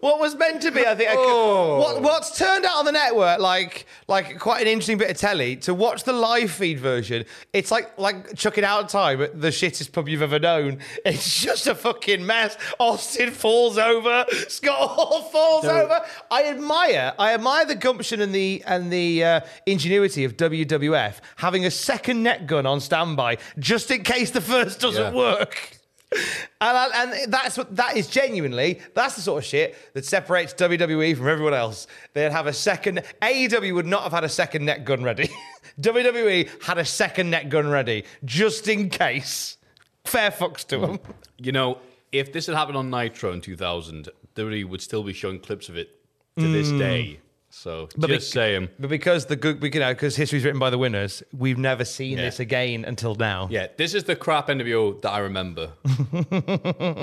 what was meant to be, I think, Oh. what, what's turned out on the network like like quite an interesting bit of telly to watch the live feed version. It's like like chucking out time at the shittest pub you've ever known. <laughs> It's just a fucking mess. Austin falls over. Scott Hall falls over. I admire I admire the gumption and the and the uh, ingenuity of WWF having a second net gun on standby just in case the first doesn't Yeah. work. And, I- and that's what that is genuinely. That's the sort of shit that separates WWE from everyone else. They'd have a second. AEW would not have had a second net gun ready. <laughs> WWE had a second net gun ready just in case. Fair fucks to them. You know, if this had happened on Nitro in 2000, WWE would still be showing clips of it to this mm. day. So But just bec- saying. But because the good, you know, because history's written by the winners, we've never seen Yeah. this again until now. Yeah, this is the crap NWO that I remember <laughs>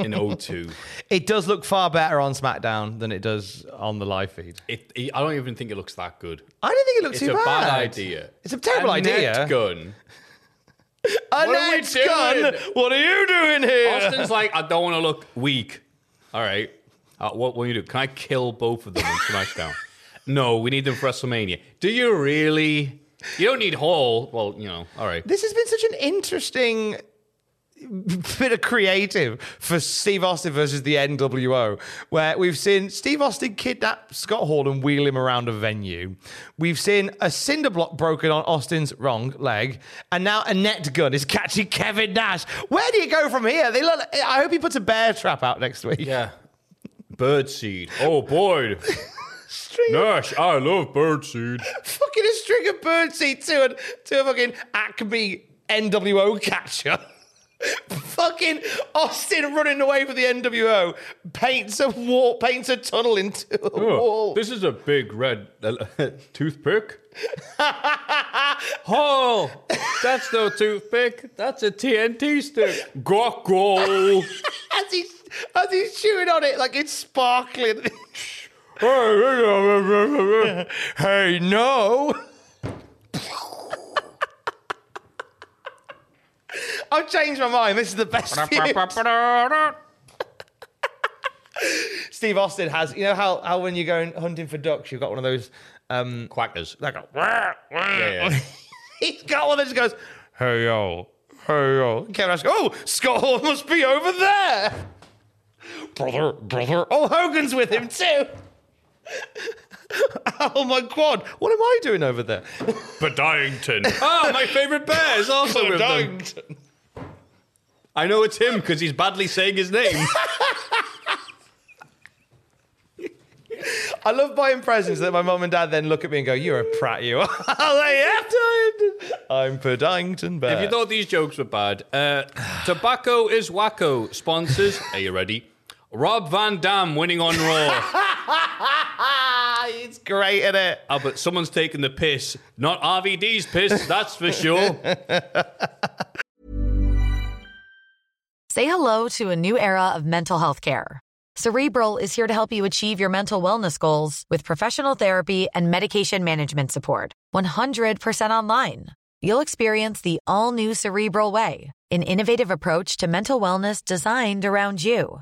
in 02. It does look far better on SmackDown than it does on the live feed. It, it- I don't even think it looks that good. I don't think it looks It's too a bad. bad idea. It's a terrible a idea. Gun. A What gun. What are you doing here? Austin's like, I don't want to look weak. All right. Uh, what will you do? Can I kill both of them on <laughs> SmackDown? No, we need them for WrestleMania. Do you really? You don't need Hall. Well, you know, all right. This has been such an interesting <laughs> bit of creative for Steve Austin versus the NWO, where we've seen Steve Austin kidnap Scott Hall and wheel him around a venue. We've seen a cinder block broken on Austin's wrong leg, and now a net gun is catching Kevin Nash. Where do you go from here? They look, I hope he puts a bear trap out next week. Yeah. Birdseed. Oh, boy. <laughs> String Nash, I love birdseed. <laughs> fucking a string of birdseed to a, to a fucking Acme NWO catcher. <laughs> fucking Austin running away from the NWO paints a wall, paints a tunnel into a wall. Oh, this is a big red uh, <laughs> toothpick. oh, that's no toothpick. That's a TNT stick. Gocko. as he's as he's chewing on it like it's sparkling. Hey, no. I've changed my mind. This is the best. Steve Austin has, you know how, how when you're going hunting for ducks, you've got one of those um Quackers. like go, Yeah, yeah. <laughs> he's got one that just goes, hey yo, hey yo. Kevin goes, oh, Scott Hall must be over there. Brother, brother. Oh, Hogan's with him too. Oh my god, what am I doing over there? Bedyington. Oh, <laughs> my favourite bear is also with them. I know it's him because he's badly saying his name. <laughs> I love buying presents that my mum and dad then look at me and go, "You're a prat, you." are." I <laughs> am. I'm Puddington Bear. If you thought these jokes were bad, uh, Tobacco is Wacko sponsors. Are you ready? Rob Van Dam winning on Raw. <laughs> it's great, isn't it? oh, but someone's taking the piss. Not RVD's piss, that's for sure. Say hello to a new era of mental health care. Cerebral is here to help you achieve your mental wellness goals with professional therapy and medication management support. 100% online. You'll experience the all new Cerebral Way, an innovative approach to mental wellness designed around you.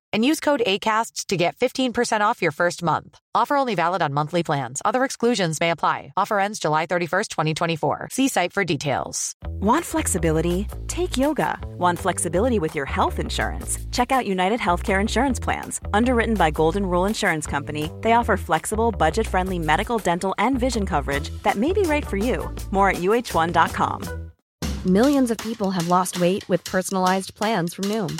and use code ACAST to get 15% off your first month. Offer only valid on monthly plans. Other exclusions may apply. Offer ends July 31st, 2024. See site for details. Want flexibility? Take yoga. Want flexibility with your health insurance? Check out United Healthcare Insurance Plans. Underwritten by Golden Rule Insurance Company, they offer flexible, budget friendly medical, dental, and vision coverage that may be right for you. More at uh1.com. Millions of people have lost weight with personalized plans from Noom,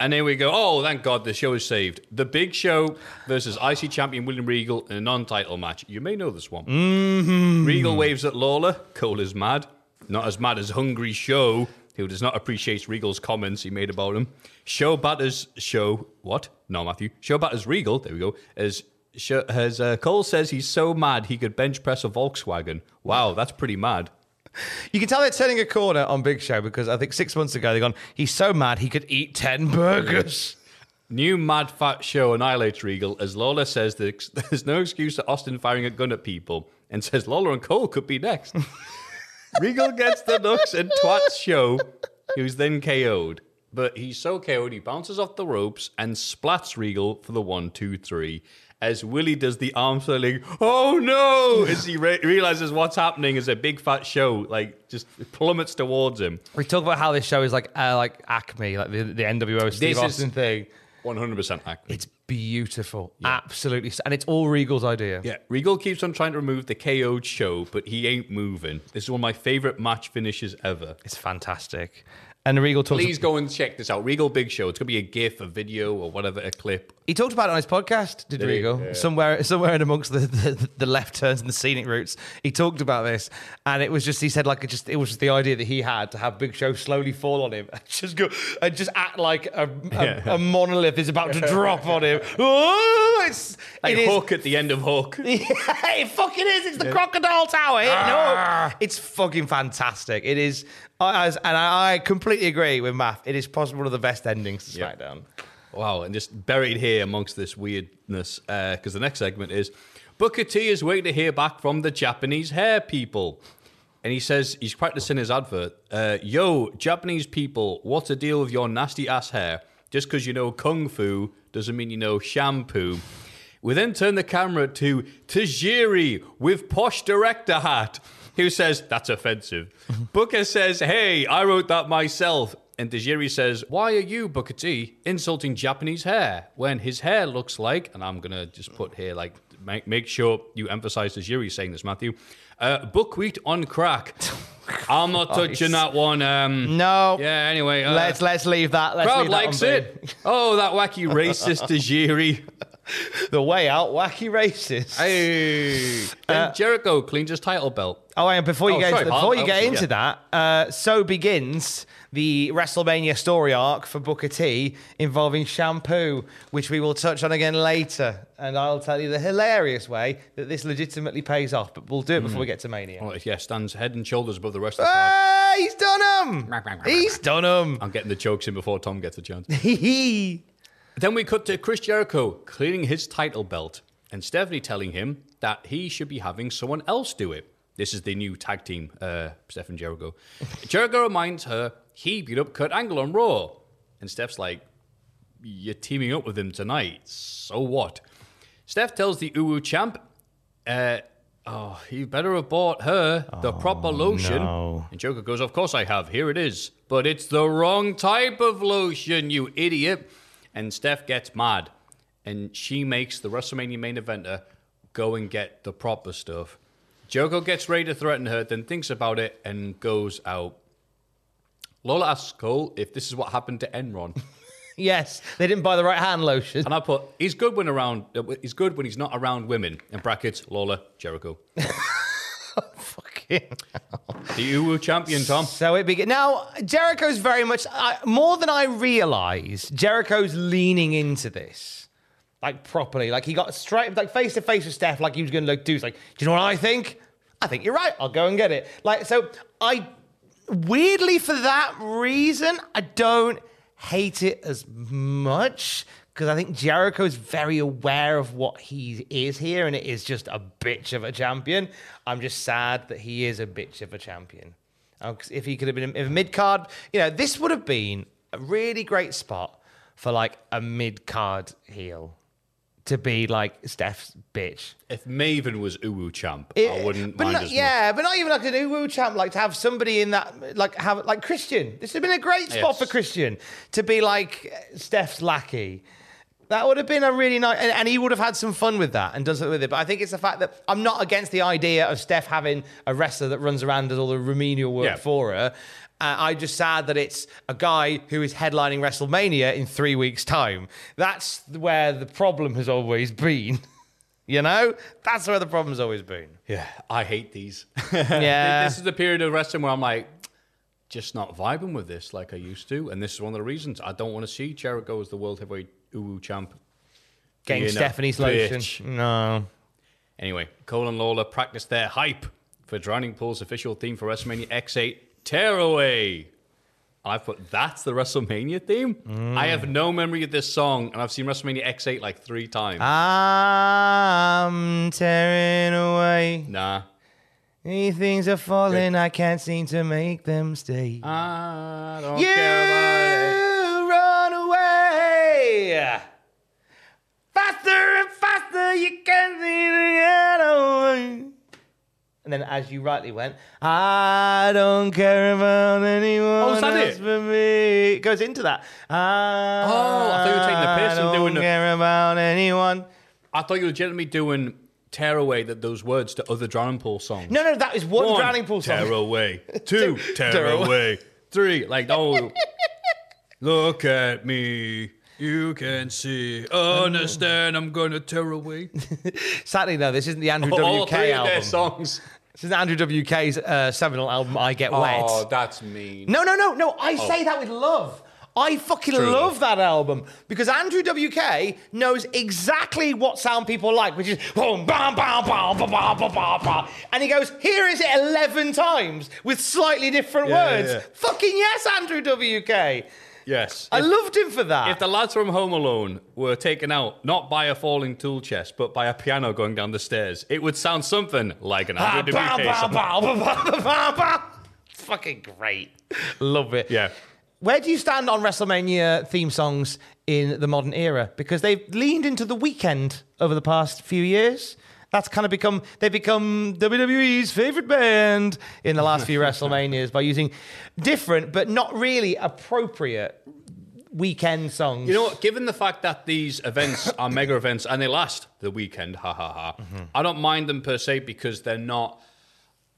And here we go. Oh, thank God, the show is saved. The Big Show versus IC champion William Regal in a non-title match. You may know this one. Mm-hmm. Regal waves at Lawler. Cole is mad. Not as mad as Hungry Show, who does not appreciate Regal's comments he made about him. Show batters show what? No, Matthew. Show batters Regal. There we go. As as uh, Cole says, he's so mad he could bench press a Volkswagen. Wow, that's pretty mad. You can tell they're turning a corner on Big Show because I think six months ago they gone. He's so mad he could eat ten burgers. New Mad Fat Show annihilates Regal as Lawler says <laughs> there's no excuse for Austin firing a gun at people and says Lawler and Cole could be next. <laughs> Regal gets the Nux and Twats show, who's then KO'd. But he's so KO'd, he bounces off the ropes and splats Regal for the one, two, three. As Willie does the arm swirling, oh no! As he re- realizes what's happening as a big fat show, like, just plummets towards him. We talk about how this show is like uh, like Acme, like the, the NWO Steve This is- Austin thing. 100% Acme. It's beautiful, absolutely, and it's all Regal's idea. Yeah, Regal keeps on trying to remove the KO'd show, but he ain't moving. This is one of my favorite match finishes ever. It's fantastic. And Regal talks. Please go and check this out. Regal Big Show. It's gonna be a GIF, a video, or whatever, a clip. He talked about it on his podcast, did, Did? Regal? Yeah. Somewhere, somewhere in amongst the, the the left turns and the scenic routes, he talked about this, and it was just he said like it just it was just the idea that he had to have Big Show slowly fall on him, and just go and just act like a, a, Yeah. a monolith is about to drop on him. <laughs> Oh, it's Like it is- Hook at the end of Hook. <laughs> Yeah, it fucking is. It's the crocodile tower. No, ah. it's fucking fantastic. It is, I, I- and I, completely agree with Math. It is possibly one of the best endings to Yeah. SmackDown. Wow, and just buried here amongst this weirdness, because the next segment is Booker T is waiting to hear back from the Japanese hair people. And he says, he's practicing his advert. Uh, Yo, Japanese people, what's the deal with your nasty ass hair? Just because you know kung fu doesn't mean you know shampoo. We then turn the camera to Tajiri with posh director hat, who says, That's offensive. <laughs> Booker says, Hey, I wrote that myself. And Tajiri says, Why are you, Booker T, insulting Japanese hair when his hair looks like, and I'm going to just put here, like, make, make sure you emphasize Tajiri saying this, Matthew, uh, buckwheat on crack. <laughs> I'm not touching that one. Um, No. Yeah, anyway. Uh, let's let's leave that. Let's crowd leave that likes on it. <laughs> Oh, that wacky racist Tajiri. <laughs> The way out, wacky racist. Hey. <laughs> Then uh, Jericho cleans his title belt. Oh, and before you Oh, get sorry, into, before you get yeah. into that, uh, so begins the WrestleMania story arc for Booker T involving shampoo, which we will touch on again later. And I'll tell you the hilarious way that this legitimately pays off. But we'll do it before we hmm. get to Mania. Oh, yeah, stands head and shoulders above the rest of the crowd. Hey, ah, he's done him. He's done him. I'm getting the jokes in before Tom gets a chance. <laughs> Then we cut to Chris Jericho cleaning his title belt and Stephanie telling him that he should be having someone else do it. This is the new tag team, uh, Steph and Jericho. <laughs> Jericho reminds her he beat up Kurt Angle on Raw. And Steph's like, You're teaming up with him tonight. So what? Steph tells the Uwu champ, uh, Oh, you better have bought her the proper lotion. no. And Joker goes, Of course I have. Here it is. But it's the wrong type of lotion, you idiot. And Steph gets mad. And she makes the WrestleMania main eventer go and get the proper stuff. Joko gets ready to threaten her, then thinks about it and goes out. Lawler asks Cole if this is what happened to Enron. <laughs> Yes, they didn't buy the right hand lotion. And I put, he's good when around. uh, He's good when he's not around women. In brackets, Lola Jericho, <laughs> <laughs> The Uwu champion. Tom, So it begins. Now, Jericho's very much, I more than I realize, Jericho's leaning into this. Like, properly. Like, he got straight, like, face to face with Steph, like he was going to like, do. He's like, do you know what I think? I think you're right. I'll go and get it. Like, so I, weirdly, for that reason, I don't hate it as much because I think Jericho's very aware of what he is here, and it is just a bitch of a champion. I'm just sad that he is a bitch of a champion. Oh, 'cause if he could have been in mid card, you know, this would have been a really great spot for like a mid card heel to be like Steph's bitch. if Maven was Uwu champ, It- I wouldn't but mind not- as much. yeah, but not even like an Uwu champ. Like to have somebody in that, like have like Christian. This would have been a great spot Yes. for Christian to be like Steph's lackey. That would have been a really nice, and, and he would have had some fun with that and done something with it. But I think it's the fact that I'm not against the idea of Steph having a wrestler that runs around and does all the remedial work Yeah. for her. Uh, I'm just sad that it's a guy who is headlining WrestleMania in three weeks' time. That's where the problem has always been. <laughs> You know, that's where the problem's always been. Yeah, I hate these. <laughs> Yeah. this is the period of wrestling where I'm like, just not vibing with this like I used to, and this is one of the reasons I don't want to see Jericho as the world heavyweight Uwu champ. Getting Being a Stephanie's bitch. lotion. No. Anyway, Cole and Lawler practice their hype for Drowning Pool's official theme for WrestleMania X8, Tearaway. I've put that's the WrestleMania theme. I have no memory of this song, and I've seen WrestleMania X8 like three times. I'm tearing away. nah. These things are falling. I can't seem to make them stay. I don't care about faster and faster. You seem get away. And then, as you rightly went, I don't care about anyone Oh, is that else it? but me. It goes into that. Oh, I thought you were taking the piss and doing I don't the- care about anyone. I thought you were legitimately doing tear away that those words to other drowning pool songs. No, no, that is one, One, drowning pool song. Tear away. <laughs> Two, tear, away. Three, like oh, <laughs> look at me. You can see, understand. I'm gonna tear away. <laughs> Sadly, though, this isn't the Andrew All WK three of album. their songs. This is Andrew WK's uh, seminal album, I Get Wet. Oh, that's mean. No, no, no, no. I say that with love. I fucking True love love. that album because Andrew WK knows exactly what sound people like, which is boom, bam, bam, bam, bam, bam, bam, bam, bam. and he goes, "Here is it eleven times with slightly different Yeah, words." yeah. Fucking yes, Andrew WK. Yes. I If- loved him for that. If the lads from Home Alone were taken out not by a falling tool chest, but by a piano going down the stairs, it would sound something like an Andrew WK song. fucking great. Love it. Yeah. Where do you stand on WrestleMania theme songs in the modern era? Because they've leaned into the Weeknd over the past few years. That's kind of become they've become WWE's favorite band in the last few <laughs> WrestleManias by using different but not really appropriate Weeknd songs. You know what? Given the fact that these events <laughs> are mega events and they last the weekend, ha ha ha, Mm-hmm. I don't mind them per se because they're not.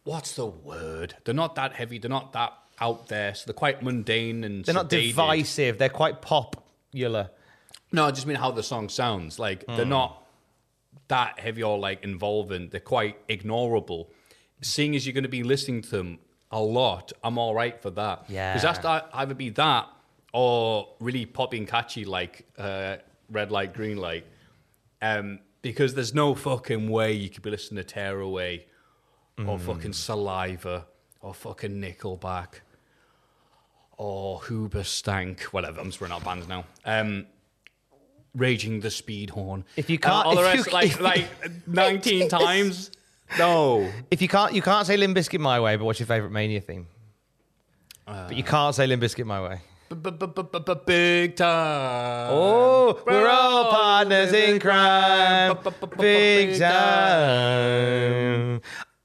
What's the word? They're not that heavy. They're not that out there. So they're quite mundane and. they're not divisive. They're quite popular. No, I just mean how the song sounds. Like they're Hmm. not that heavy or like involving. They're quite ignorable. Seeing as you're going to be listening to them a lot, I'm all right for that. Yeah. because that's that either be that or really poppy and catchy like uh, red light, green light. Um, because there's no fucking way you could be listening to Tear Away or Hmm. fucking Saliva or fucking Nickelback or Hoobastank, whatever. I'm just running out of bands now. Um, Raging the Speed Horn. If you can't- all the rest, you- like like <laughs> 19 times. No, If you can't, you can't say Limp Bizkit my way. But what's your favorite Mania theme? but you can't say Limp Bizkit my way. big time. Oh, we're all partners in crime. Big time.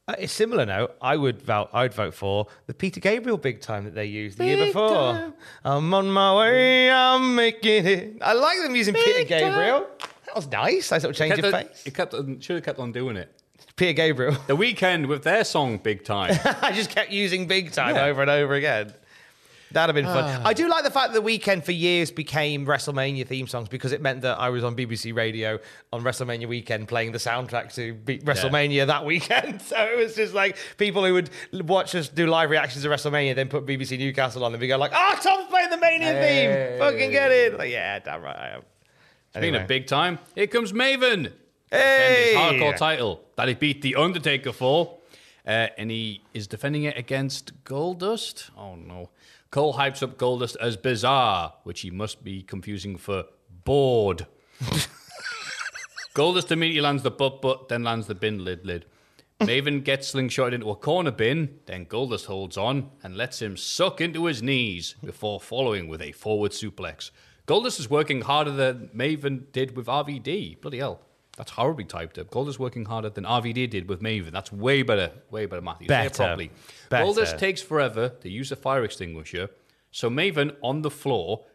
Uh, it's similar now. I would vote. I would vote for the Peter Gabriel "Big Time" that they used the year before. Time. I'm on my way. I'm making it. I like them using Peter Big Time. Gabriel. That was nice. I sort of changed Kept of on- pace. It kept on, should have kept on doing it. Peter Gabriel. The Weeknd with their song Big <laughs> Time. I just kept using big time Yeah. over and over again. That'd have been fun. I do like the fact that the Weeknd for years became WrestleMania theme songs because it meant that I was on BBC Radio on WrestleMania weekend playing the soundtrack to be- WrestleMania that weekend. <laughs> So it was just like people who would watch us do live reactions to WrestleMania, then put BBC Newcastle on, and we go like, "Oh, Tom's playing the Mania theme. Fucking get it!" Like, yeah, damn right, I am. Speaking Anyway. of Big Time, here comes Maven. Hey! His hardcore title that he beat The Undertaker for. Uh, and he is defending it against Goldust. Oh no. Cole hypes up Goldust as bizarre, which he must be confusing for bored. Goldust immediately lands the butt butt, then lands the bin lid lid. Maven gets slingshotted into a corner bin, then Goldust holds on and lets him suck into his knees before following with a forward suplex. Goldust is working harder than Maven did with RVD. Bloody hell. That's horribly typed up. Goldust working harder than RVD did with Maven. That's way better, way better, Matthew. Better. properly. Better. Goldust takes forever to use the fire extinguisher, so Maven on the floor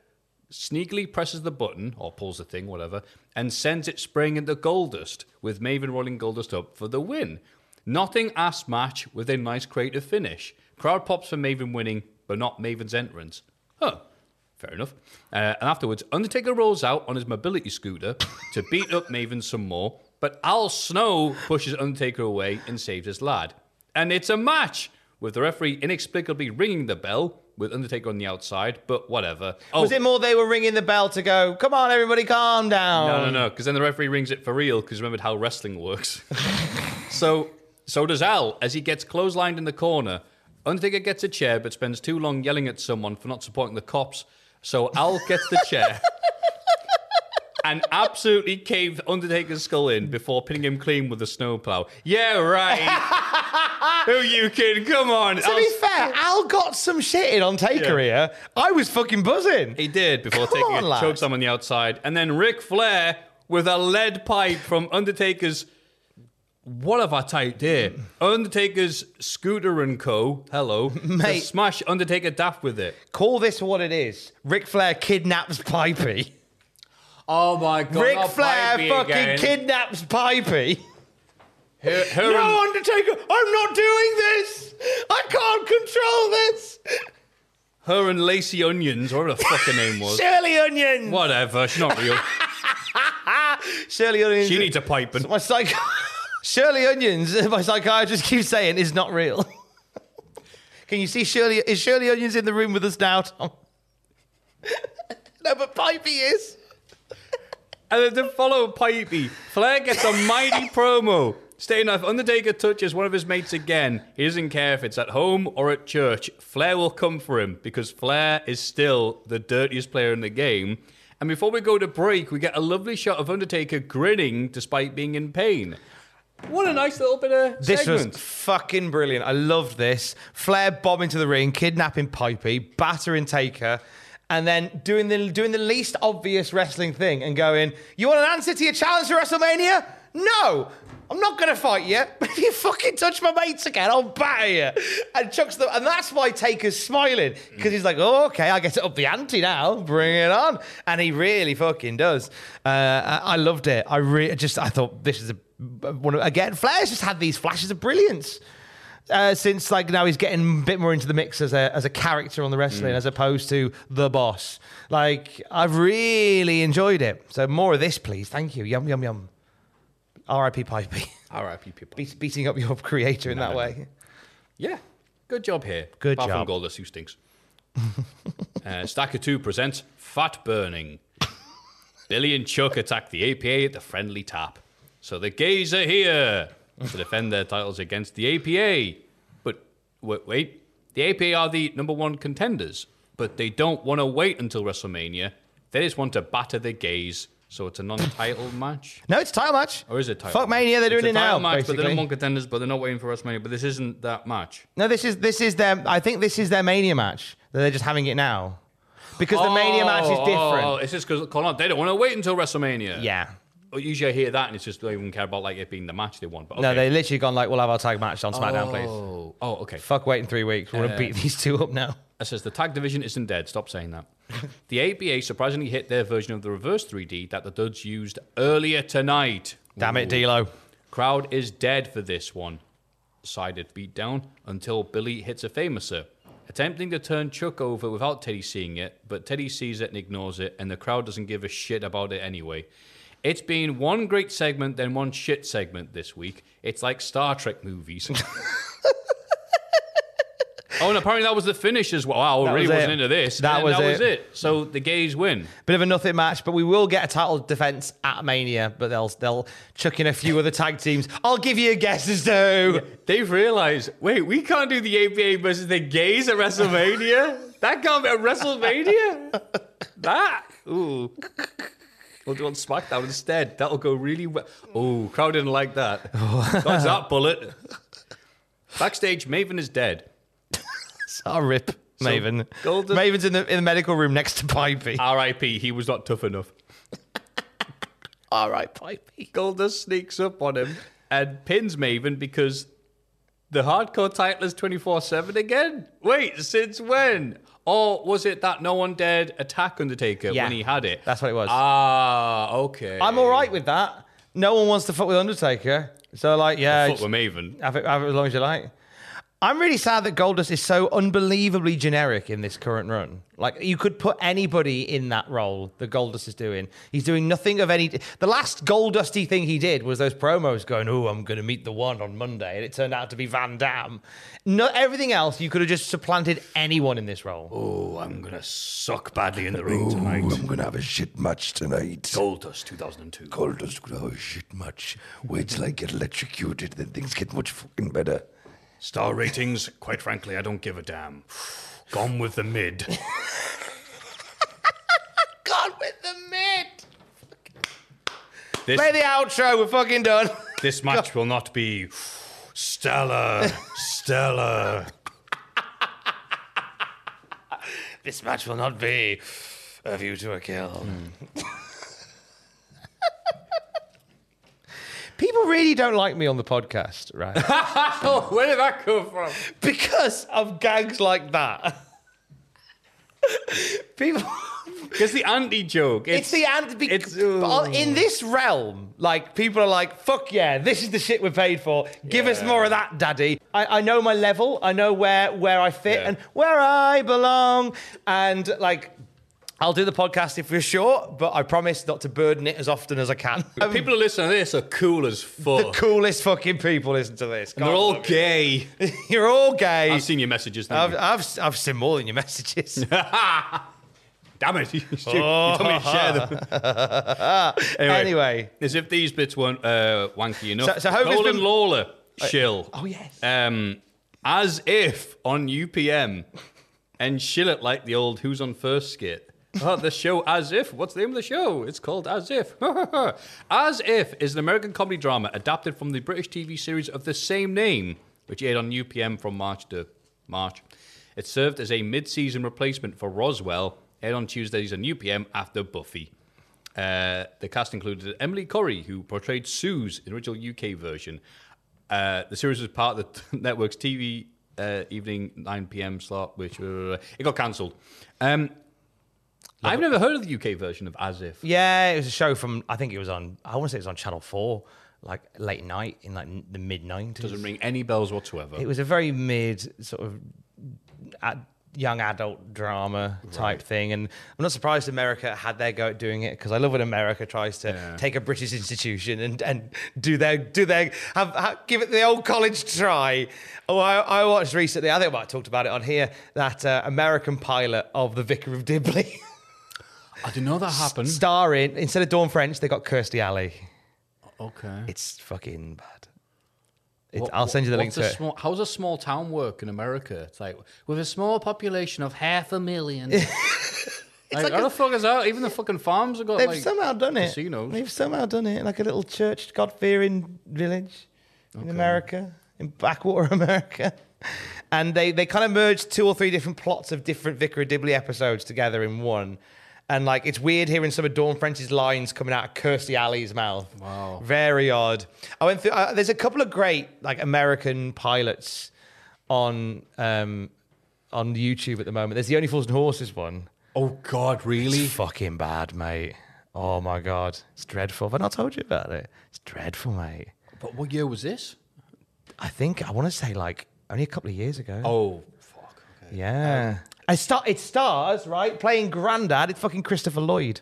sneakily presses the button or pulls the thing, whatever, and sends it spraying into Goldust, with Maven rolling Goldust up for the win. Nothing ass match with a nice creative finish. Crowd pops for Maven winning, but not Maven's entrance. Huh. Fair enough. Uh, and afterwards, Undertaker rolls out on his mobility scooter to beat up Maven some more, but Al Snow pushes Undertaker away and saves his lad. And it's a match, with the referee inexplicably ringing the bell, with Undertaker on the outside, but whatever. Oh, Was it more they were ringing the bell to go, "Come on, everybody, calm down"? no, no, no, because then the referee rings it for real, because remembered how wrestling works. <laughs> so, so does Al, as he gets clotheslined in the corner Undertaker gets a chair but spends too long yelling at someone for not supporting the cops. So Al gets the chair <laughs> and absolutely caved Undertaker's skull in before pinning him clean with a snowplow. Yeah, right. <laughs> Who you kid? Come on. To be fair, Al got some shit in on Taker Yeah. here. I was fucking buzzing. He did before Come taking on, a lad. choke slam on the outside. And then Ric Flair with a lead pipe from Undertaker's. What have I typed here? <clears throat> Undertaker's Scooter and Co. Hello. <laughs> Mate. smash Undertaker daft with it. Call this what it is. Ric Flair kidnaps Pipey. Oh my god. Ric Flair fucking kidnaps Pipey. Her, her No, and, Undertaker, I'm not doing this. I can't control this. her and Lacey Onions, or whatever the fuck her name was. <laughs> Shirley Onions. Whatever, she's not real. <laughs> Shirley Onions. She needs a piping. My psych. Shirley Onions. <laughs> My psychiatrist keeps saying is not real. <laughs> Can you see Shirley? Is Shirley Onions in the room with us now, Tom? <laughs> no, but Pipey is. And then to follow Pipey, Flair gets a mighty promo stating that Undertaker touches one of his mates again, he doesn't care if it's at home or at church. Flair will come for him because Flair is still the dirtiest player in the game. And before we go to break, we get a lovely shot of Undertaker grinning despite being in pain. What a nice little bit of This segment. was fucking brilliant. I loved this. Flair bombing to the ring, kidnapping Pipey, battering Taker, and then doing the doing the least obvious wrestling thing and going, "You want an answer to your challenge for WrestleMania? No." I'm not going to fight you. <laughs> If you fucking touch my mates again, I'll batter you. And Chuck's the, and that's why Taker's smiling because he's like, oh, okay, I get to up the ante now. Bring it on. And he really fucking does. Uh, I, I loved it. I really just, I thought this is a, one of, again, Flair's just had these flashes of brilliance. Uh, since like now he's getting a bit more into the mix as a as a character on the wrestling as opposed to the boss. Like I've really enjoyed it. So more of this, please. Thank you. Yum yum yum. R.I.P. Pipey. R.I.P. people. Be- beating up your creator in that way. Yeah, good job here. Good Apart job. from Goldust, who stinks. <laughs> uh, Stacker 2 presents Fat Burning. <laughs> Billy and Chuck attack the APA at the friendly tap. So the gays are here to defend their titles against the APA. But wait, wait, the APA are the number one contenders, but they don't want to wait until WrestleMania. They just want to batter the gays. So it's a non-title <laughs> match. No, it's a title match. Or is it title? Fuck Mania, they're It's doing a it title now. match, but they're basically. number one contenders, but they're not waiting for WrestleMania. But this isn't that match. No, this is this is their. I think this is their Mania match. They're just having it now because the Mania match is Oh, oh different. Oh, it's just because they don't want to wait until WrestleMania. Yeah. Usually I hear that and it's just they don't even care about like it being the match they want. But okay. No, they literally gone like, we'll have our tag match on SmackDown, please. Oh, oh, okay. Fuck waiting three weeks. We want to Uh, beat these two up now. It says the tag division isn't dead. Stop saying that. <laughs> the APA surprisingly hit their version of the reverse 3D that the Duds used earlier tonight. Damn it, Ooh. D'Lo. Crowd is dead for this one. Sided beatdown until Billy hits a Fameasser. Attempting to turn Chuck over without Teddy seeing it, but Teddy sees it and ignores it, and the crowd doesn't give a shit about it anyway. It's been one great segment, then one shit segment this week. It's like Star Trek movies. <laughs> oh, and apparently that was the finish as well. Wow, That really was wasn't into this. That was that was it. it. So the gays win. Bit of a nothing match, but we will get a title defense at Mania. But they'll they'll chuck in a few other tag teams. I'll give you a guess as to who. They've realized, wait, we can't do the APA versus the gays at WrestleMania. that can't be at WrestleMania. <laughs> that, ooh. We'll do on SmackDown instead. That'll go really well. Oh, crowd didn't like that. <laughs> Dodge that bullet. <laughs> Backstage, Maven is dead. <laughs> I'll rip Maven. Golden- Maven's in the in the medical room next to Pipey. R.I.P. He was not tough enough. All right, Pipey. Goldust sneaks up on him and pins Maven because the hardcore title is 24 7 again? Wait, since when? Or was it that no one dared attack Undertaker Yeah, when he had it? that's what it was. Ah, okay. I'm all right with that. No one wants to fuck with Undertaker, so like, yeah, Fuck with Maven. have it, have it as long as you like. I'm really sad that Goldust is so unbelievably generic in this current run. Like you could put anybody in that role that Goldust is doing. He's doing nothing of any. The last Goldusty thing he did was those promos going, "Oh, I'm going to meet the one on Monday," and it turned out to be Van Dam. No, everything else you could have just supplanted anyone in this role. Oh, I'm going to suck badly in the ring tonight. Oh, I'm gonna have a shit match tonight. Goldust 2002. Goldust gonna have a shit match. Wait till I get electrocuted, then things get much fucking better. Star ratings, quite frankly, I don't give a damn. Gone with the mid. <laughs> Gone with the mid. This, Play the outro. We're fucking done. <laughs> this match will not be stellar, stellar. <laughs> This match will not be a view to a kill. People hmm. Really don't like me on the podcast, right? <laughs> Where did that come from? because of gags like that. People. It's the anti joke. It's, the anti. It's- but in this realm, like people are like, "Fuck yeah, this is the shit we're paid for. Give us more of that, daddy." I, I know my level. I know where where I fit Yeah. and where I belong. And like, I'll do the podcast if we're short, but I promise not to burden it as often as I can. <laughs> People who listen to this are cool as fuck. the coolest fucking people listen to this. and they're all gay. <laughs> You're all gay. I've seen your messages. I've, I've, I've, I've seen more than your messages. <laughs> Damn it! You, you told me to share them. anyway. as if these bits weren't uh, wanky enough. So- so Colin been- Lawler, shill. Oh, yes. Um, as if on UPN, and shill it like the old "Who's on First skit. Oh, <laughs> the show As If. What's the name of the show? It's called As If. <laughs> As If is an American comedy drama adapted from the British TV series of the same name, which aired on UPN from March to March. It served as a mid-season replacement for Roswell, aired on Tuesdays on UPN after Buffy. Uh, the cast included Emily Corrie, who portrayed Sue's in the original UK version. Uh, the series was part of the <laughs> network's TV uh, evening 9 p.m. slot, which uh, it got cancelled. Um, I've never heard of the UK version of As If. Yeah, it was a show from I think it was on I want to say it was on Channel Four, like late night in like the mid nineties. Doesn't ring any bells whatsoever. It was a very mid sort of ad, young adult drama type thing, and I'm not surprised America had their go at doing it because I love when America tries to take a British institution and, and do their do their have, have give it the old college try. Oh, I, I watched recently. I think I might have talked about it on here. That uh, American pilot of The Vicar of Dibley. <laughs> I didn't know that happened. Starring instead of Dawn French, they got Kirstie Alley. okay. It's fucking bad. I'll send you the link to it. Small, how's a small town work in America? It's like with a small population of half a million. <laughs> like, like how a- the fuck is that? Even the fucking farms have got They've like somehow done it. casinos. They've somehow done it like a little church, God fearing village in America, in backwater <laughs> America. And they, they kind of merged two or three different plots of different Vicar of Dibley episodes together in one. And like it's weird hearing some of Dawn French's lines coming out of Kirstie Alley's mouth. Wow, very odd. I went through. Uh, there's a couple of great like American pilots on um, on YouTube at the moment. There's the Only Fools and Horses one. Oh God, really? It's fucking bad, mate. Oh my god, it's dreadful. Have I not told you about it? It's dreadful, mate. But what year was this? I think I want to say like only a couple of years ago. Oh, fuck. Okay. yeah. I start. It stars right playing Grandad. It's fucking Christopher Lloyd.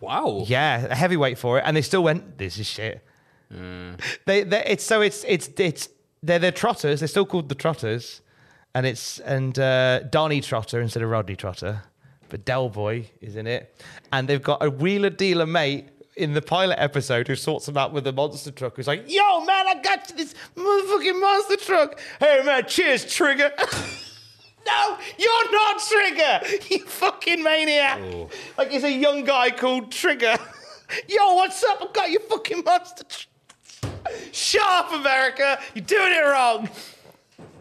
Wow. Yeah, a heavyweight for it, and they still went. This is shit. They, they, it's so it's it's it's they're the Trotters. They're still called the Trotters, and it's and uh, Donnie Trotter instead of Rodney Trotter, but Del Boy is in it, and they've got a wheeler dealer mate in the pilot episode who sorts them out with the monster truck. Who's like, "Yo, man, I got you this motherfucking monster truck. Hey, man, cheers, Trigger." <laughs> No, you're not Trigger. <laughs> You fucking maniac. Like it's a young guy called Trigger. <laughs> Yo, what's up? I got your fucking monster. Shut up, America. You're doing it wrong.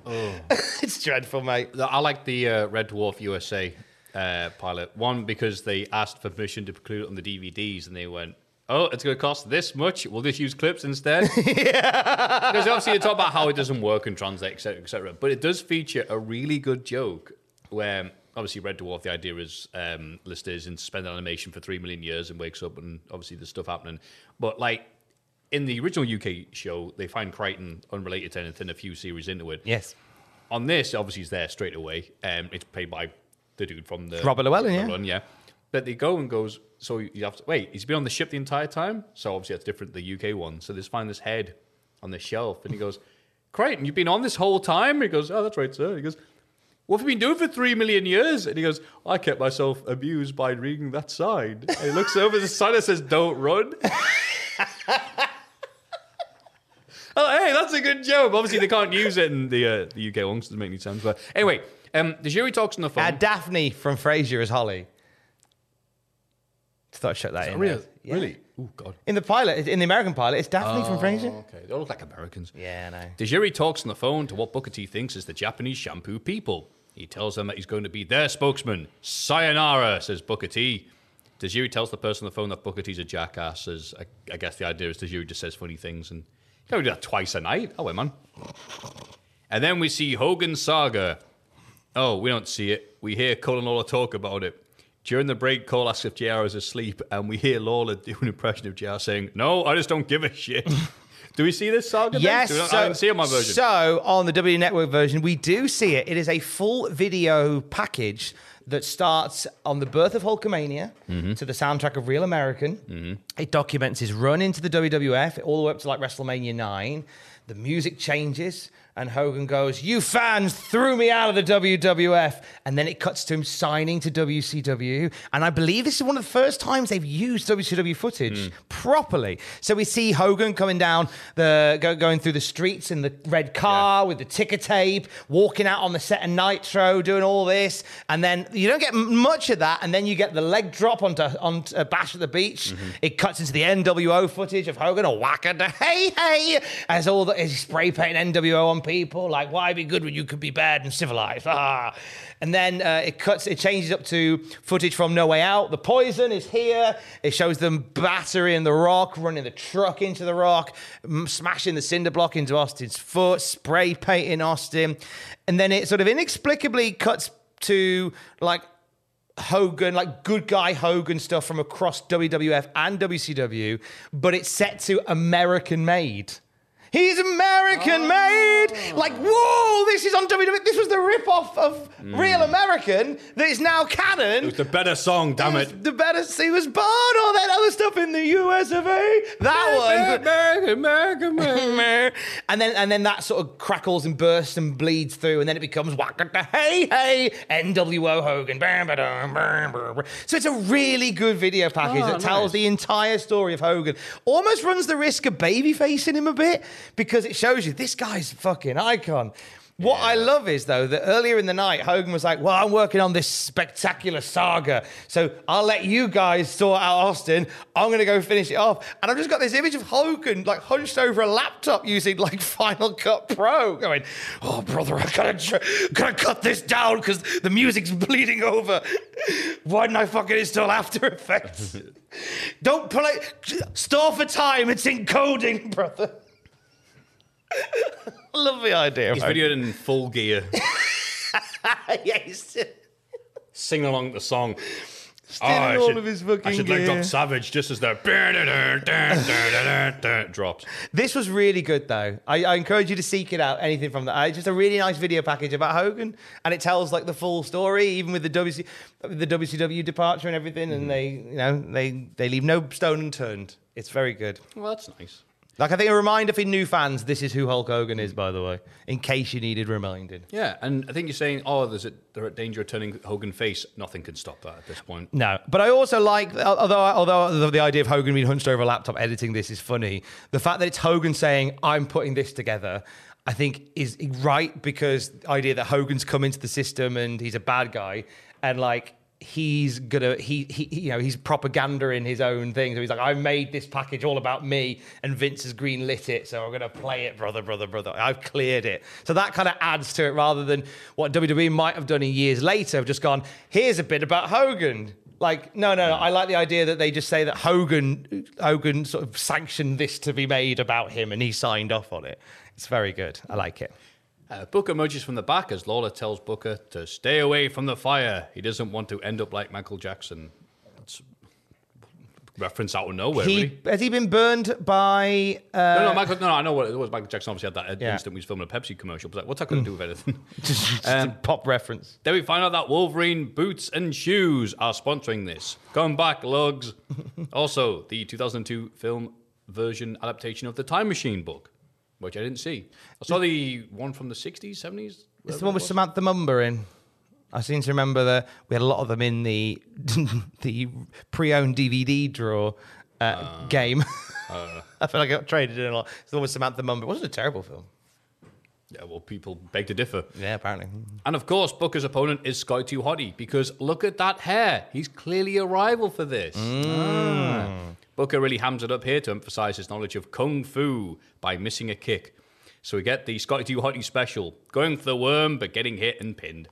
<laughs> it's dreadful, mate. I like the uh, Red Dwarf USA uh, pilot. One because they asked for permission to include it on the DVDs, and they went, "Oh, it's going to cost this much. We'll just use clips instead." <laughs> Because obviously you talk about how it doesn't work and translate, etc., etc. But it does feature a really good joke where. Obviously, Red Dwarf. The idea is um, Lister is in suspended animation for three million years and wakes up, and obviously there's stuff happening. But like in the original UK show, they find Kryten unrelated to anything a few series into it. Yes. On this, obviously, he's there straight away. Um, it's played by the dude from the Robert Llewellyn, yeah. Llewellyn, yeah. But they go and goes. So you have to wait. He's been on the ship the entire time. So obviously that's different. The UK one. So they just find this head on the shelf, and he goes, <laughs> "Kryten, you've been on this whole time." He goes, "Oh, that's right, sir." He goes. What have you been doing for three million years? And he goes, I kept myself amused by reading that sign. And he looks over the sign that says, Don't run. <laughs> Oh, hey, that's a good joke. Obviously, they can't use it in the uh, the UK ones. Doesn't make any sense. But anyway, um, the jury talks on the phone. Uh, Daphne from Frasier as Holly. Just thought I'd shut that in. Really? there. Yeah. Really? Oh God. In the pilot, in the American pilot, it's Daphne from oh, Frasier. Okay, they all look like Americans. Yeah, I know. The jury talks on the phone to what Booker T thinks is the Japanese shampoo people. He tells them that he's going to be their spokesman. Sayonara, says Booker T. The jury tells the person on the phone that Booker T's a jackass. As I, I guess the idea is the jury just says funny things, and you can do that twice a night. Oh, wait, man. And then we see Hogan Saga. Oh, we don't see it. We hear Cole and Lawler talk about it. During the break, Cole asks if JR is asleep, and we hear Lawler <laughs> do an impression of JR saying, No, I just don't give a shit. <laughs> do we see this saga? Yes, so, I didn't see it on my version. So on the W Network version, we do see it. It is a full video package that starts on the birth of Hulkamania Mm-hmm. to the soundtrack of Real American. It documents his run into the WWF all the way up to like WrestleMania nine. The music changes, and Hogan goes, "You fans threw me out of the WWF," and then it cuts to him signing to WCW. And I believe this is one of the first times they've used WCW footage properly. So we see Hogan coming down the go, going through the streets in the red car with the ticker tape, walking out on the set of Nitro, doing all this, and then you don't get much of that, and then you get the leg drop onto onto uh, Bash at the Beach. It cuts into the NWO footage of Hogan, a whacker, <laughs> hey hey, as all the spray painting NWO on people, like why be good when you could be bad and civilized? Ah. And then uh, it cuts, it changes up to footage from No Way Out. The poison is here. It shows them battering the rock, running the truck into the rock, smashing the cinder block into Austin's foot, spray painting Austin. And then it sort of inexplicably cuts to like Hogan, like good guy Hogan stuff from across WWF and WCW, but it's set to American made. He's American oh. made. Like, whoa, this is on WWE. This was the rip-off of hmm. Real American that is now canon. It was the better song, damn It it. The better he was born, all that other stuff in the US of A. That one. American, American, American. <laughs> and then and then that sort of crackles and bursts and bleeds through, and then it becomes Wakata Hey Hey NWO Hogan. So it's a really good video package Oh, that tells the entire story of Hogan. Almost runs the risk of baby facing him a bit because it shows you this guy's a fucking icon. What I love is though that earlier in the night Hogan was like, "Well, I'm working on this spectacular saga, so I'll let you guys sort out Austin. I'm going to go finish it off." And I've just got this image of Hogan like hunched over a laptop using like <laughs> Final Cut Pro, going, "Oh, brother, I gotta tr- gotta cut this down because the music's <laughs> bleeding over. Why didn't I fucking install After Effects? <laughs> Don't play. Store for time. It's encoding, brother." <laughs> Love the idea. He's videoed in full gear, <laughs> yeah, he's singing along the song. stealing I all should- of his fucking I should let gear. drop Savage just as the drops. This was really good, though. I, I encourage you to seek it out. Anything from that, Uh, it's just a really nice video package about Hogan, and it tells like the full story, even with the WC, the WCW departure and everything. And they, you know, they they leave no stone unturned. It's very good. Well, that's nice. Like I think a reminder for new fans, this is who Hulk Hogan is, by the way, in case you needed reminded. Yeah, and I think you're saying, oh, there's a, they're at danger of turning Hogan face. Nothing can stop that at this point. No, but I also like, uh, although although the idea of Hogan being hunched over a laptop editing this is funny. The fact that it's Hogan saying, "I'm putting this together," I think is right because the idea that Hogan's come into the system and he's a bad guy, and like he's gonna he, he you know he's propaganda in his own thing. So he's like, "I made this package all about me, and Vince has green lit it, so I'm gonna play it, brother, brother, brother. I've cleared it." So that kind of adds to it rather than what WWE might have done in years later, have just gone, "Here's a bit about Hogan." Like, no, no, no. I like the idea that they just say that Hogan, Hogan sort of sanctioned this to be made about him, and he signed off on it. It's very good. I like it. Uh, Booker emerges from the back as Lawler tells Booker to stay away from the fire. He doesn't want to end up like Michael Jackson. That's reference out of nowhere. He really. has he been burned by? Uh, No, no, Michael. No, no, I know what it was. Michael Jackson obviously had that Yeah. instant when he was filming a Pepsi commercial. But like, what's that going to do with anything? <laughs> just Um, pop reference. Then we find out that Wolverine boots and shoes are sponsoring this. Come back, lugs. <laughs> also, the 2002 film version adaptation of the Time Machine book, which I didn't see. I saw the one from the 60s, 70s. It's the one with Samantha Mumba in. I seem to remember that we had a lot of them in the <laughs> the pre-owned DVD draw uh, Ah. game. <laughs> I feel like I got traded in a lot. It's always Samantha Mum, but it wasn't a terrible film. Yeah, well, people beg to differ. Yeah, apparently. And of course, Booker's opponent is Scotty Too Hottie because look at that hair. He's clearly a rival for this. Ah. Booker really hams it up here to emphasize his knowledge of Kung Fu by missing a kick. So we get the Scotty Too Hottie special, going for the worm but getting hit and pinned.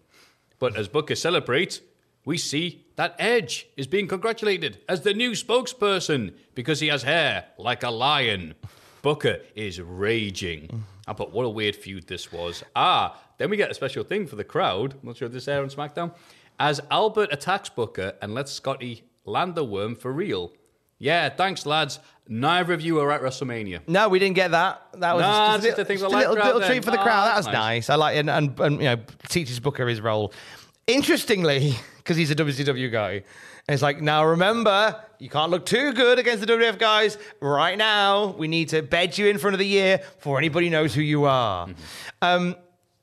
But as Booker celebrates, we see that Edge is being congratulated as the new spokesperson because he has hair like a lion. Booker is raging. Ah, but what a weird feud this was. Ah, then we get a special thing for the crowd. I'm not sure if this air on SmackDown. As Albert attacks Booker and lets Scotty land the worm for real. Yeah, thanks, lads. Neither of you are at WrestleMania. No, we didn't get that. That was Nah, just, just a, a just a little, little treat for the Ah, crowd. That was nice. nice. I like and, and, and you know teaches Booker his role. Interestingly, because he's a WCW guy, and it's like now remember you can't look too good against the WWF guys right now. We need to bed you in front of the year before anybody knows who you are. Mm-hmm. Um,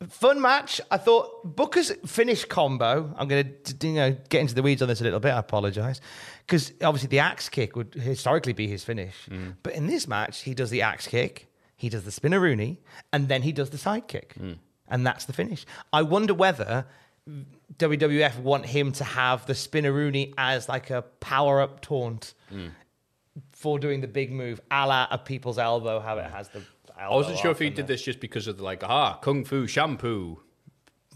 fun match. I thought Booker's finish combo. I'm going to you know get into the weeds on this a little bit. I apologize because obviously the axe kick would historically be his finish, mm. but in this match he does the axe kick, he does the spinneroonie, and then he does the side kick, mm. and that's the finish. I wonder whether. WWF want him to have the spinneroonie as like a power up taunt for doing the big move, a la a people's elbow, how it has the. I wasn't sure if he did the- this just because of the like, ah, kung fu shampoo.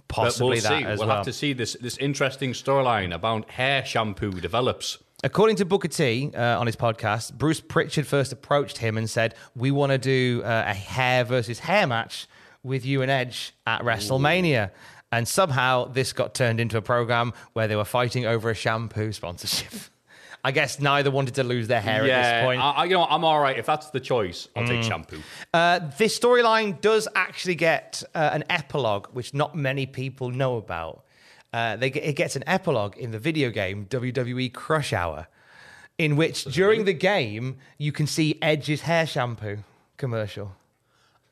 Possibly but we'll that see. as we'll well. have to see this this interesting storyline about hair shampoo develops. According to Booker T uh, on his podcast, Bruce Pritchard first approached him and said, "We want to do uh, a hair versus hair match with you and Edge at WrestleMania." And somehow this got turned into a program where they were fighting over a shampoo sponsorship. <laughs> I guess neither wanted to lose their hair at this point. I, I- you know, I'm all right if that's the choice. I'll take shampoo. Uh, this storyline does actually get uh, an epilogue, which not many people know about. Uh, they get, it gets an epilogue in the video game WWE Crush Hour, in which during the game you can see Edge's hair shampoo commercial.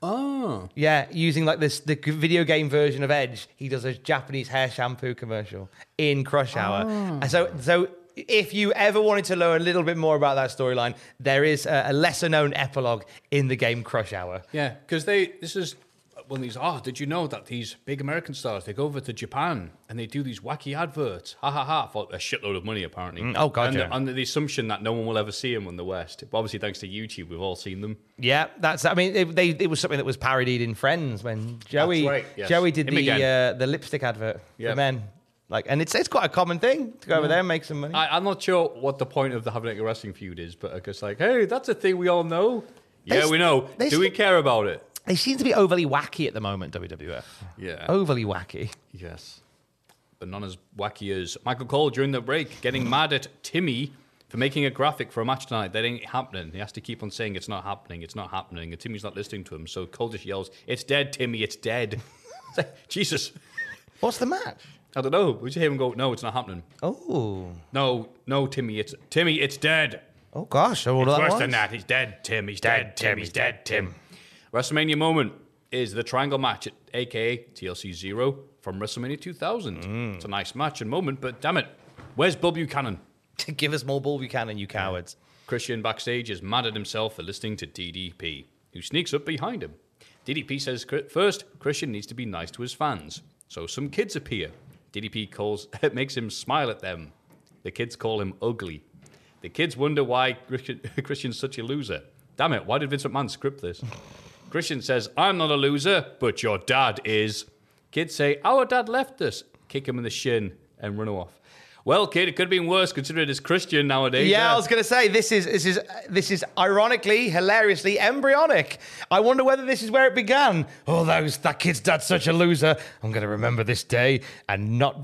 Oh, Yeah, using like this the video game version of Edge, he does a Japanese hair shampoo commercial in Crush Hour. Oh. And so, so if you ever wanted to learn a little bit more about that storyline, there is a, a lesser known epilogue in the game Crush Hour. yeah, because they this is one of these. Oh, did you know that these big American stars they go over to Japan and they do these wacky adverts? Ha ha ha! For a shitload of money, apparently. Mm, oh, God, and yeah. under the assumption that no one will ever see them in the West. But obviously, thanks to YouTube, we've all seen them. Yeah, that's. I mean, it, they, it was something that was parodied in Friends when Joey right, yes. Joey did Him the uh, the lipstick advert Yep. for men. Like, and it's it's quite a common thing to go over there and make some money. I, I'm not sure what the point of the having a wrestling feud is, but I guess like, hey, that's a thing we all know. Yeah, They- we know. they Do we care about it? They seem to be overly wacky at the moment, WWF. Yeah. Overly wacky. Yes. But none as wacky as Michael Cole during the break getting <laughs> mad at Timmy for making a graphic for a match tonight. That ain't happening. He has to keep on saying it's not happening, it's not happening. And Timmy's not listening to him. So Cole just yells, It's dead, Timmy, it's dead. <laughs> It's like, Jesus. What's the match? I don't know. We just hear him go, No, it's not happening. Oh, No, no, Timmy, it's Timmy, it's dead. oh gosh! Oh, It's that worse was. than that. He's dead, Tim. He's dead, Tim. He's dead, Tim. WrestleMania moment is the triangle match, at, aka TLC Zero from WrestleMania 2000. Mm. It's a nice match and moment, but damn it, where's Bob Buchanan? <laughs> Give us more Bob Buchanan, you cowards. Christian backstage is mad at himself for listening to DDP, who sneaks up behind him. DDP says first, Christian needs to be nice to his fans. So some kids appear. DDP calls, <laughs> makes him smile at them. The kids call him ugly. The kids wonder why Christian- <laughs> Christian's such a loser. Damn it, why did Vince McMahon script this? Christian says, I'm not a loser, but your dad is. Kids say, Our dad left us. Kick him in the shin and run off. Well, kid, it could have been worse considering it's Christian nowadays. Yeah, I was going to say this is this is this is ironically, hilariously embryonic. I wonder whether this is where it began. Oh, those that kid's dad's such a loser. I'm going to remember this day and not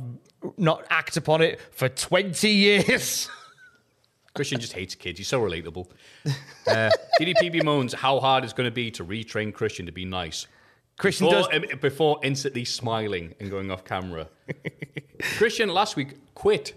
not act upon it for 20 years. <laughs> Christian just hates kids. He's so relatable. Uh, DDP bemoans how hard it's going to be to retrain Christian to be nice. Christian Before, does um, before instantly smiling and going off camera. Christian last week quit.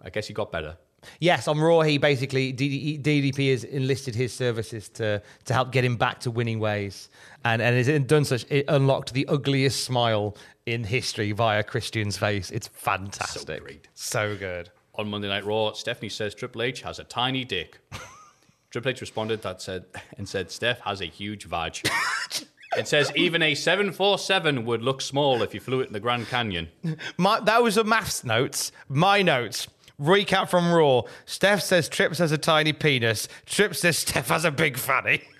I guess he got better. Yes, on Raw, he basically DDP has enlisted his services to to help get him back to winning ways, and and has done such. It unlocked the ugliest smile in history via Christian's face. It's fantastic, great. so good. On Monday Night Raw, Stephanie says Triple H has a tiny dick. <laughs> Triple H responded that said and said Steph has a huge vag. <laughs> it says even a 747 would look small if you flew it in the Grand Canyon. My, that was a maths notes. My notes. Recap from Raw. Steph says Trips has a tiny penis. Trips says Steph has a big fanny. <laughs>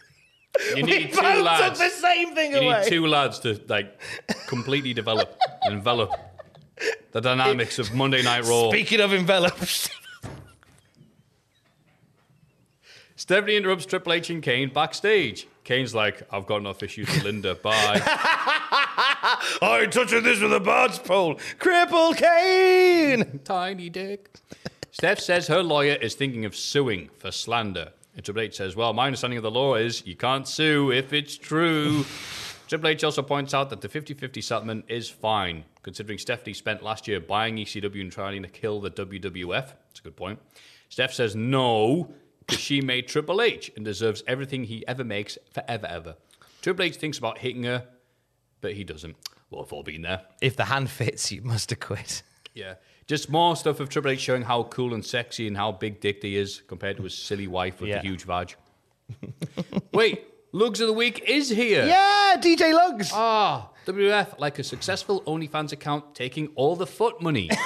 You We need two both took lads. the same thing you away. need two lads to like completely develop and envelop the dynamics of Monday Night Raw. Speaking of envelopes. Stephanie interrupts Triple H and Kane backstage. Kane's like, I've got enough issues with Linda. Bye. <laughs> I ain't touching this with a barge pole. Cripple Kane. Tiny dick. Steph says her lawyer is thinking of suing for slander. And Triple H says, Well, my understanding of the law is you can't sue if it's true. Triple H also points out that the 50 50 settlement is fine, considering Stephanie spent last year buying ECW and trying to kill the WWF. That's a good point. Steph says no, because she made Triple H and deserves everything he ever makes forever, ever. Triple H thinks about hitting her, but he doesn't. Well, we've all been there. If the hand fits, you must have quit. <laughs> Yeah. Just more stuff of Triple H showing how cool and sexy and how big dick he is compared to his silly wife with Yeah. the huge vag. <laughs> Wait, Lugs of the Week is here. Yeah, DJ Lugs. Ah, WF, like a successful OnlyFans account, taking all the foot money. <laughs>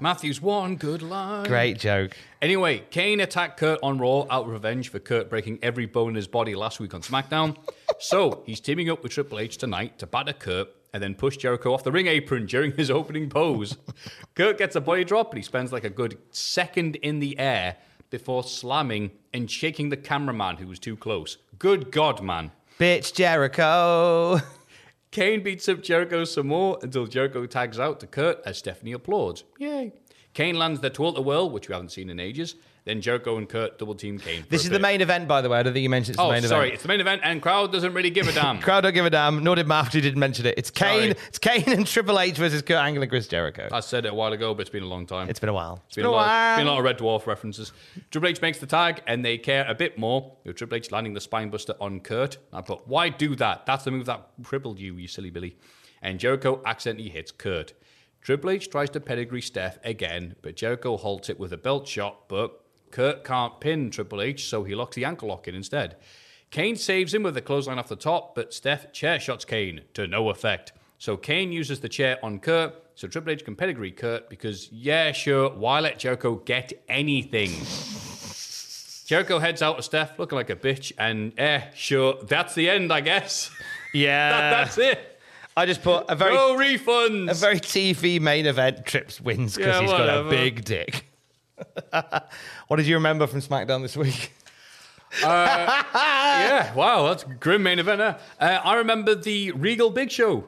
Maffew's one good line. Great joke. Anyway, Kane attacked Kurt on Raw out of revenge for Kurt breaking every bone in his body last week on SmackDown. so he's teaming up with Triple H tonight to batter Kurt and then push Jericho off the ring apron during his opening pose. <laughs> Kurt gets a body drop and he spends like a good second in the air before slamming and shaking the cameraman who was too close. Good God, man. Bitch Jericho. <laughs> Kane beats up Jericho some more until Jericho tags out to Kurt as Stephanie applauds. Yay. Kane lands the Twirl the Whirl, which we haven't seen in ages. Then Jericho and Kurt double team Kane. This is the main event, by the way. I don't think you mentioned it's the Oh, main sorry, event. it's the main event, and crowd doesn't really give a damn. <laughs> Crowd don't give a damn, nor did Maft, who didn't mention it. It's Kane. Sorry. It's Kane and Triple H versus Kurt Angle and Chris Jericho. I said it a while ago, but it's been a long time. It's been a while. It's been, a, lot, been a lot of Red Dwarf references. Triple H makes the tag, and they care a bit more. With Triple H landing the spinebuster on Kurt. I put, why do that? That's the move that crippled you, you silly Billy. And Jericho accidentally hits Kurt. Triple H tries to pedigree Steph again, but Jericho halts it with a belt shot, but Kurt can't pin Triple H, so he locks the ankle lock in instead. Kane saves him with a clothesline off the top, but Steph chair shots Kane to no effect. So Kane uses the chair on Kurt, so Triple H can pedigree Kurt because, yeah, sure, why let Jericho get anything? Jericho heads out to Steph looking like a bitch, and eh, sure, that's the end, I guess. <laughs> Yeah. That- that's it. I just put a very No refunds. a very TV main event. Trips wins because Yeah, he's got a big dick. What did you remember from SmackDown this week? yeah, wow, that's a grim main event. huh? Uh, I remember the Regal Big Show.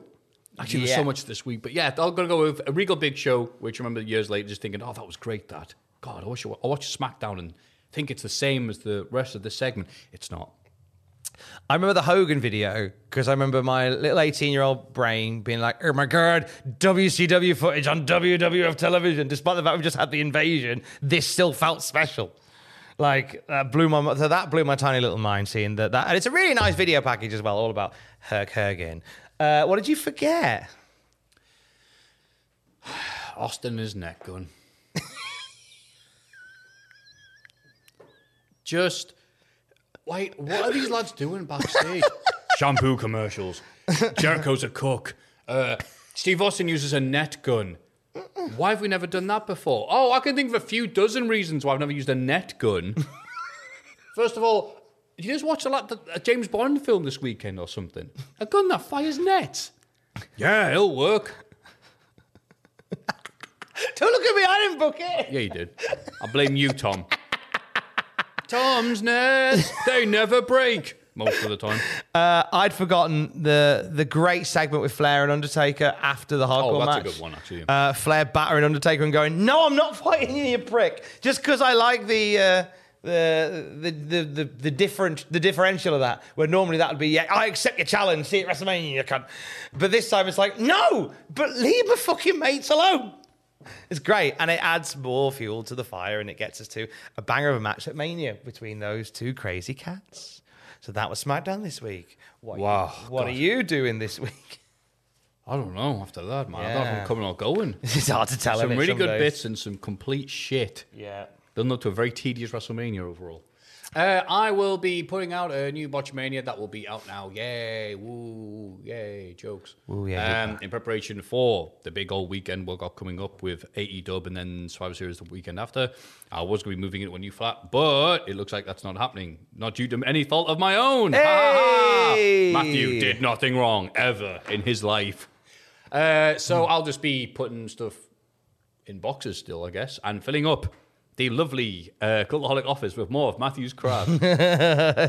Actually, there's so much this week, but yeah, I'm gonna go with a Regal Big Show, which I remember years later just thinking, oh, that was great. That God, I wish I, I watched SmackDown and think it's the same as the rest of the segment. It's not. I remember the Hogan video because I remember my little 18 year old brain being like, oh my God, WCW footage on WWF television. Despite the fact we just had the invasion, this still felt special. Like, that blew my, so that blew my tiny little mind seeing that. that and it's a really nice video package as well, all about Herc Hogan. Uh, what did you forget? <sighs> Austin his neck gun. Just wait, what are these lads doing backstage? <laughs> Shampoo commercials. Jericho's a cook. Uh, Steve Austin uses a net gun. Why have we never done that before? Oh, I can think of a few dozen reasons why I've never used a net gun. <laughs> First of all, did you just watch a, lot, a James Bond film this weekend or something? A gun that fires nets. Yeah, it'll work. <laughs> Don't look at me, I didn't book it. Yeah, you did. I blame you, Tom. Tom's nets, they never break most of the time. Uh, I'd forgotten the the great segment with Flair and Undertaker after the hardcore match. Oh, that's a good one, actually. Uh, Flair battering Undertaker and going, "No, I'm not <laughs> fighting you, you prick." Just because I like the. Uh, the, the, the, the, the different the differential of that where normally that would be yeah I accept your challenge see you at WrestleMania you cunt but this time it's like no but leave my fucking mates alone it's great and it adds more fuel to the fire and it gets us to a banger of a match at Mania between those two crazy cats so that was SmackDown this week what Wow, what are you doing this week I don't know after that, man. I don't know if I'm coming or going. <laughs> It's hard to tell. some really some good days? bits and some complete shit. Yeah. Building up to a very tedious WrestleMania overall. Uh, I will be putting out a new Botchamania that will be out now. Yay! Woo! Yay! Jokes. Woo, yeah, Um, in preparation for the big old weekend we've got coming up with AE Dub and then Survivor Series the weekend after. I was going to be moving into a new flat, but it looks like that's not happening. Not due to any fault of my own. Hey! Maffew did nothing wrong ever in his life. Uh, so I'll just be putting stuff in boxes still, I guess, and filling up the lovely uh, Cultaholic office with more of Maffew's crap. <laughs>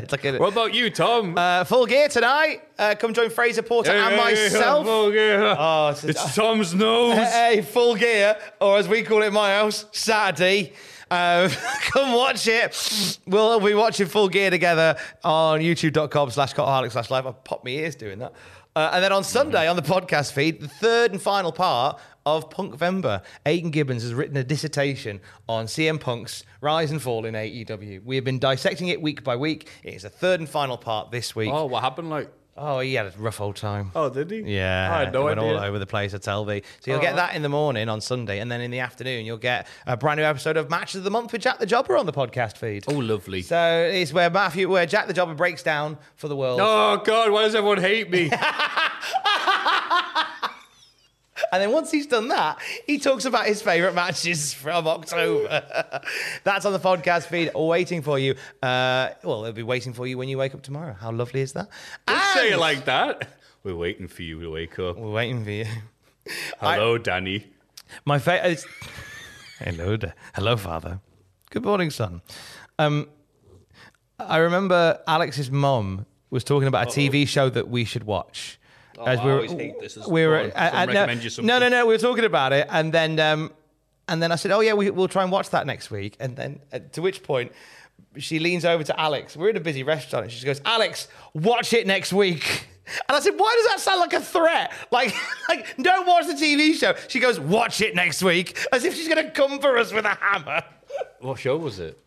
It's like a, what about you, Tom? uh, full gear tonight. Uh, come join Fraser Porter and myself. Oh, it's- it's Tom's <laughs> nose. Hey, full gear, or as we call it in my house, Saturday. Um, <laughs> come watch it. We'll be watching Full Gear together on youtube.com slash Cultaholic slash live. I've popped my ears doing that. Uh, and then on Sunday on the podcast feed, the third and final part of Punk Vember. Aidan Gibbons has written a dissertation on CM Punk's rise and fall in AEW. We have been dissecting it week by week. It is the third and final part this week. Oh, what happened? Like, Oh, he had a rough old time. oh, did he? Yeah, I had no went idea. all over the place. I tell thee. So you'll get oh. that in the morning on Sunday, and then in the afternoon you'll get a brand new episode of Matches of the Month with Jack the Jobber on the podcast feed. Oh, lovely. So it's where Maffew, where Jack the Jobber breaks down for the world, Oh God, why does everyone hate me? <laughs> and then once he's done that, he talks about his favourite matches from October. <laughs> That's on the podcast feed, waiting for you. Uh, well, it'll be waiting for you when you wake up tomorrow. How lovely is that? Don't say it like that. We're waiting for you to wake up. We're waiting for you. Hello, Danny. My favorite. Hello, da- hello, father. Good morning, son. Um, I remember Alex's mom was talking about a TV show that we should watch. Oh, I always hate this. It's we were, fun. uh, Someone uh, no, something. no, no, no. We were talking about it, and then, um, and then I said, "Oh yeah, we, we'll try and watch that next week." And then, uh, to which point, she leans over to Alex. We're in a busy restaurant, and she goes, "Alex, watch it next week." <laughs> And I said, "Why does that sound like a threat? Like, <laughs> like, don't watch the TV show." She goes, "Watch it next week," <laughs> as if she's going to come for us with a hammer. What show was it?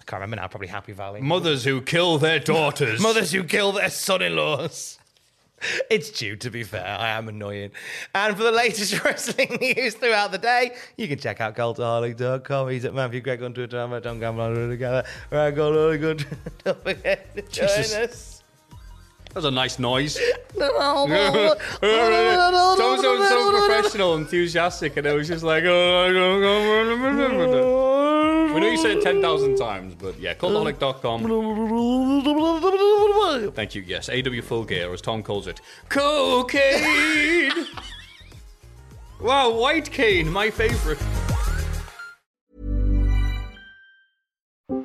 I can't remember now. Probably Happy Valley. Mothers who kill their daughters. Mothers who kill their son-in-laws. <laughs> It's due, to be fair. I am annoying. And for the latest <laughs> wrestling news throughout the day, you can check out cultaholic.com. He's at Maffew Gregg on Twitter. I'm at Tom Campbell on Twitter together. Right, Cultaholic. Don't forget to <laughs> join Jesus. us. That was a nice noise. Tom sounded so professional, enthusiastic, and it was just like, we know you said it 10,000 times, but yeah, cultaholic.com. Thank you, yes. AW Full Gear, as Tom calls it. Cocaine! <laughs> wow, white cane, my favorite.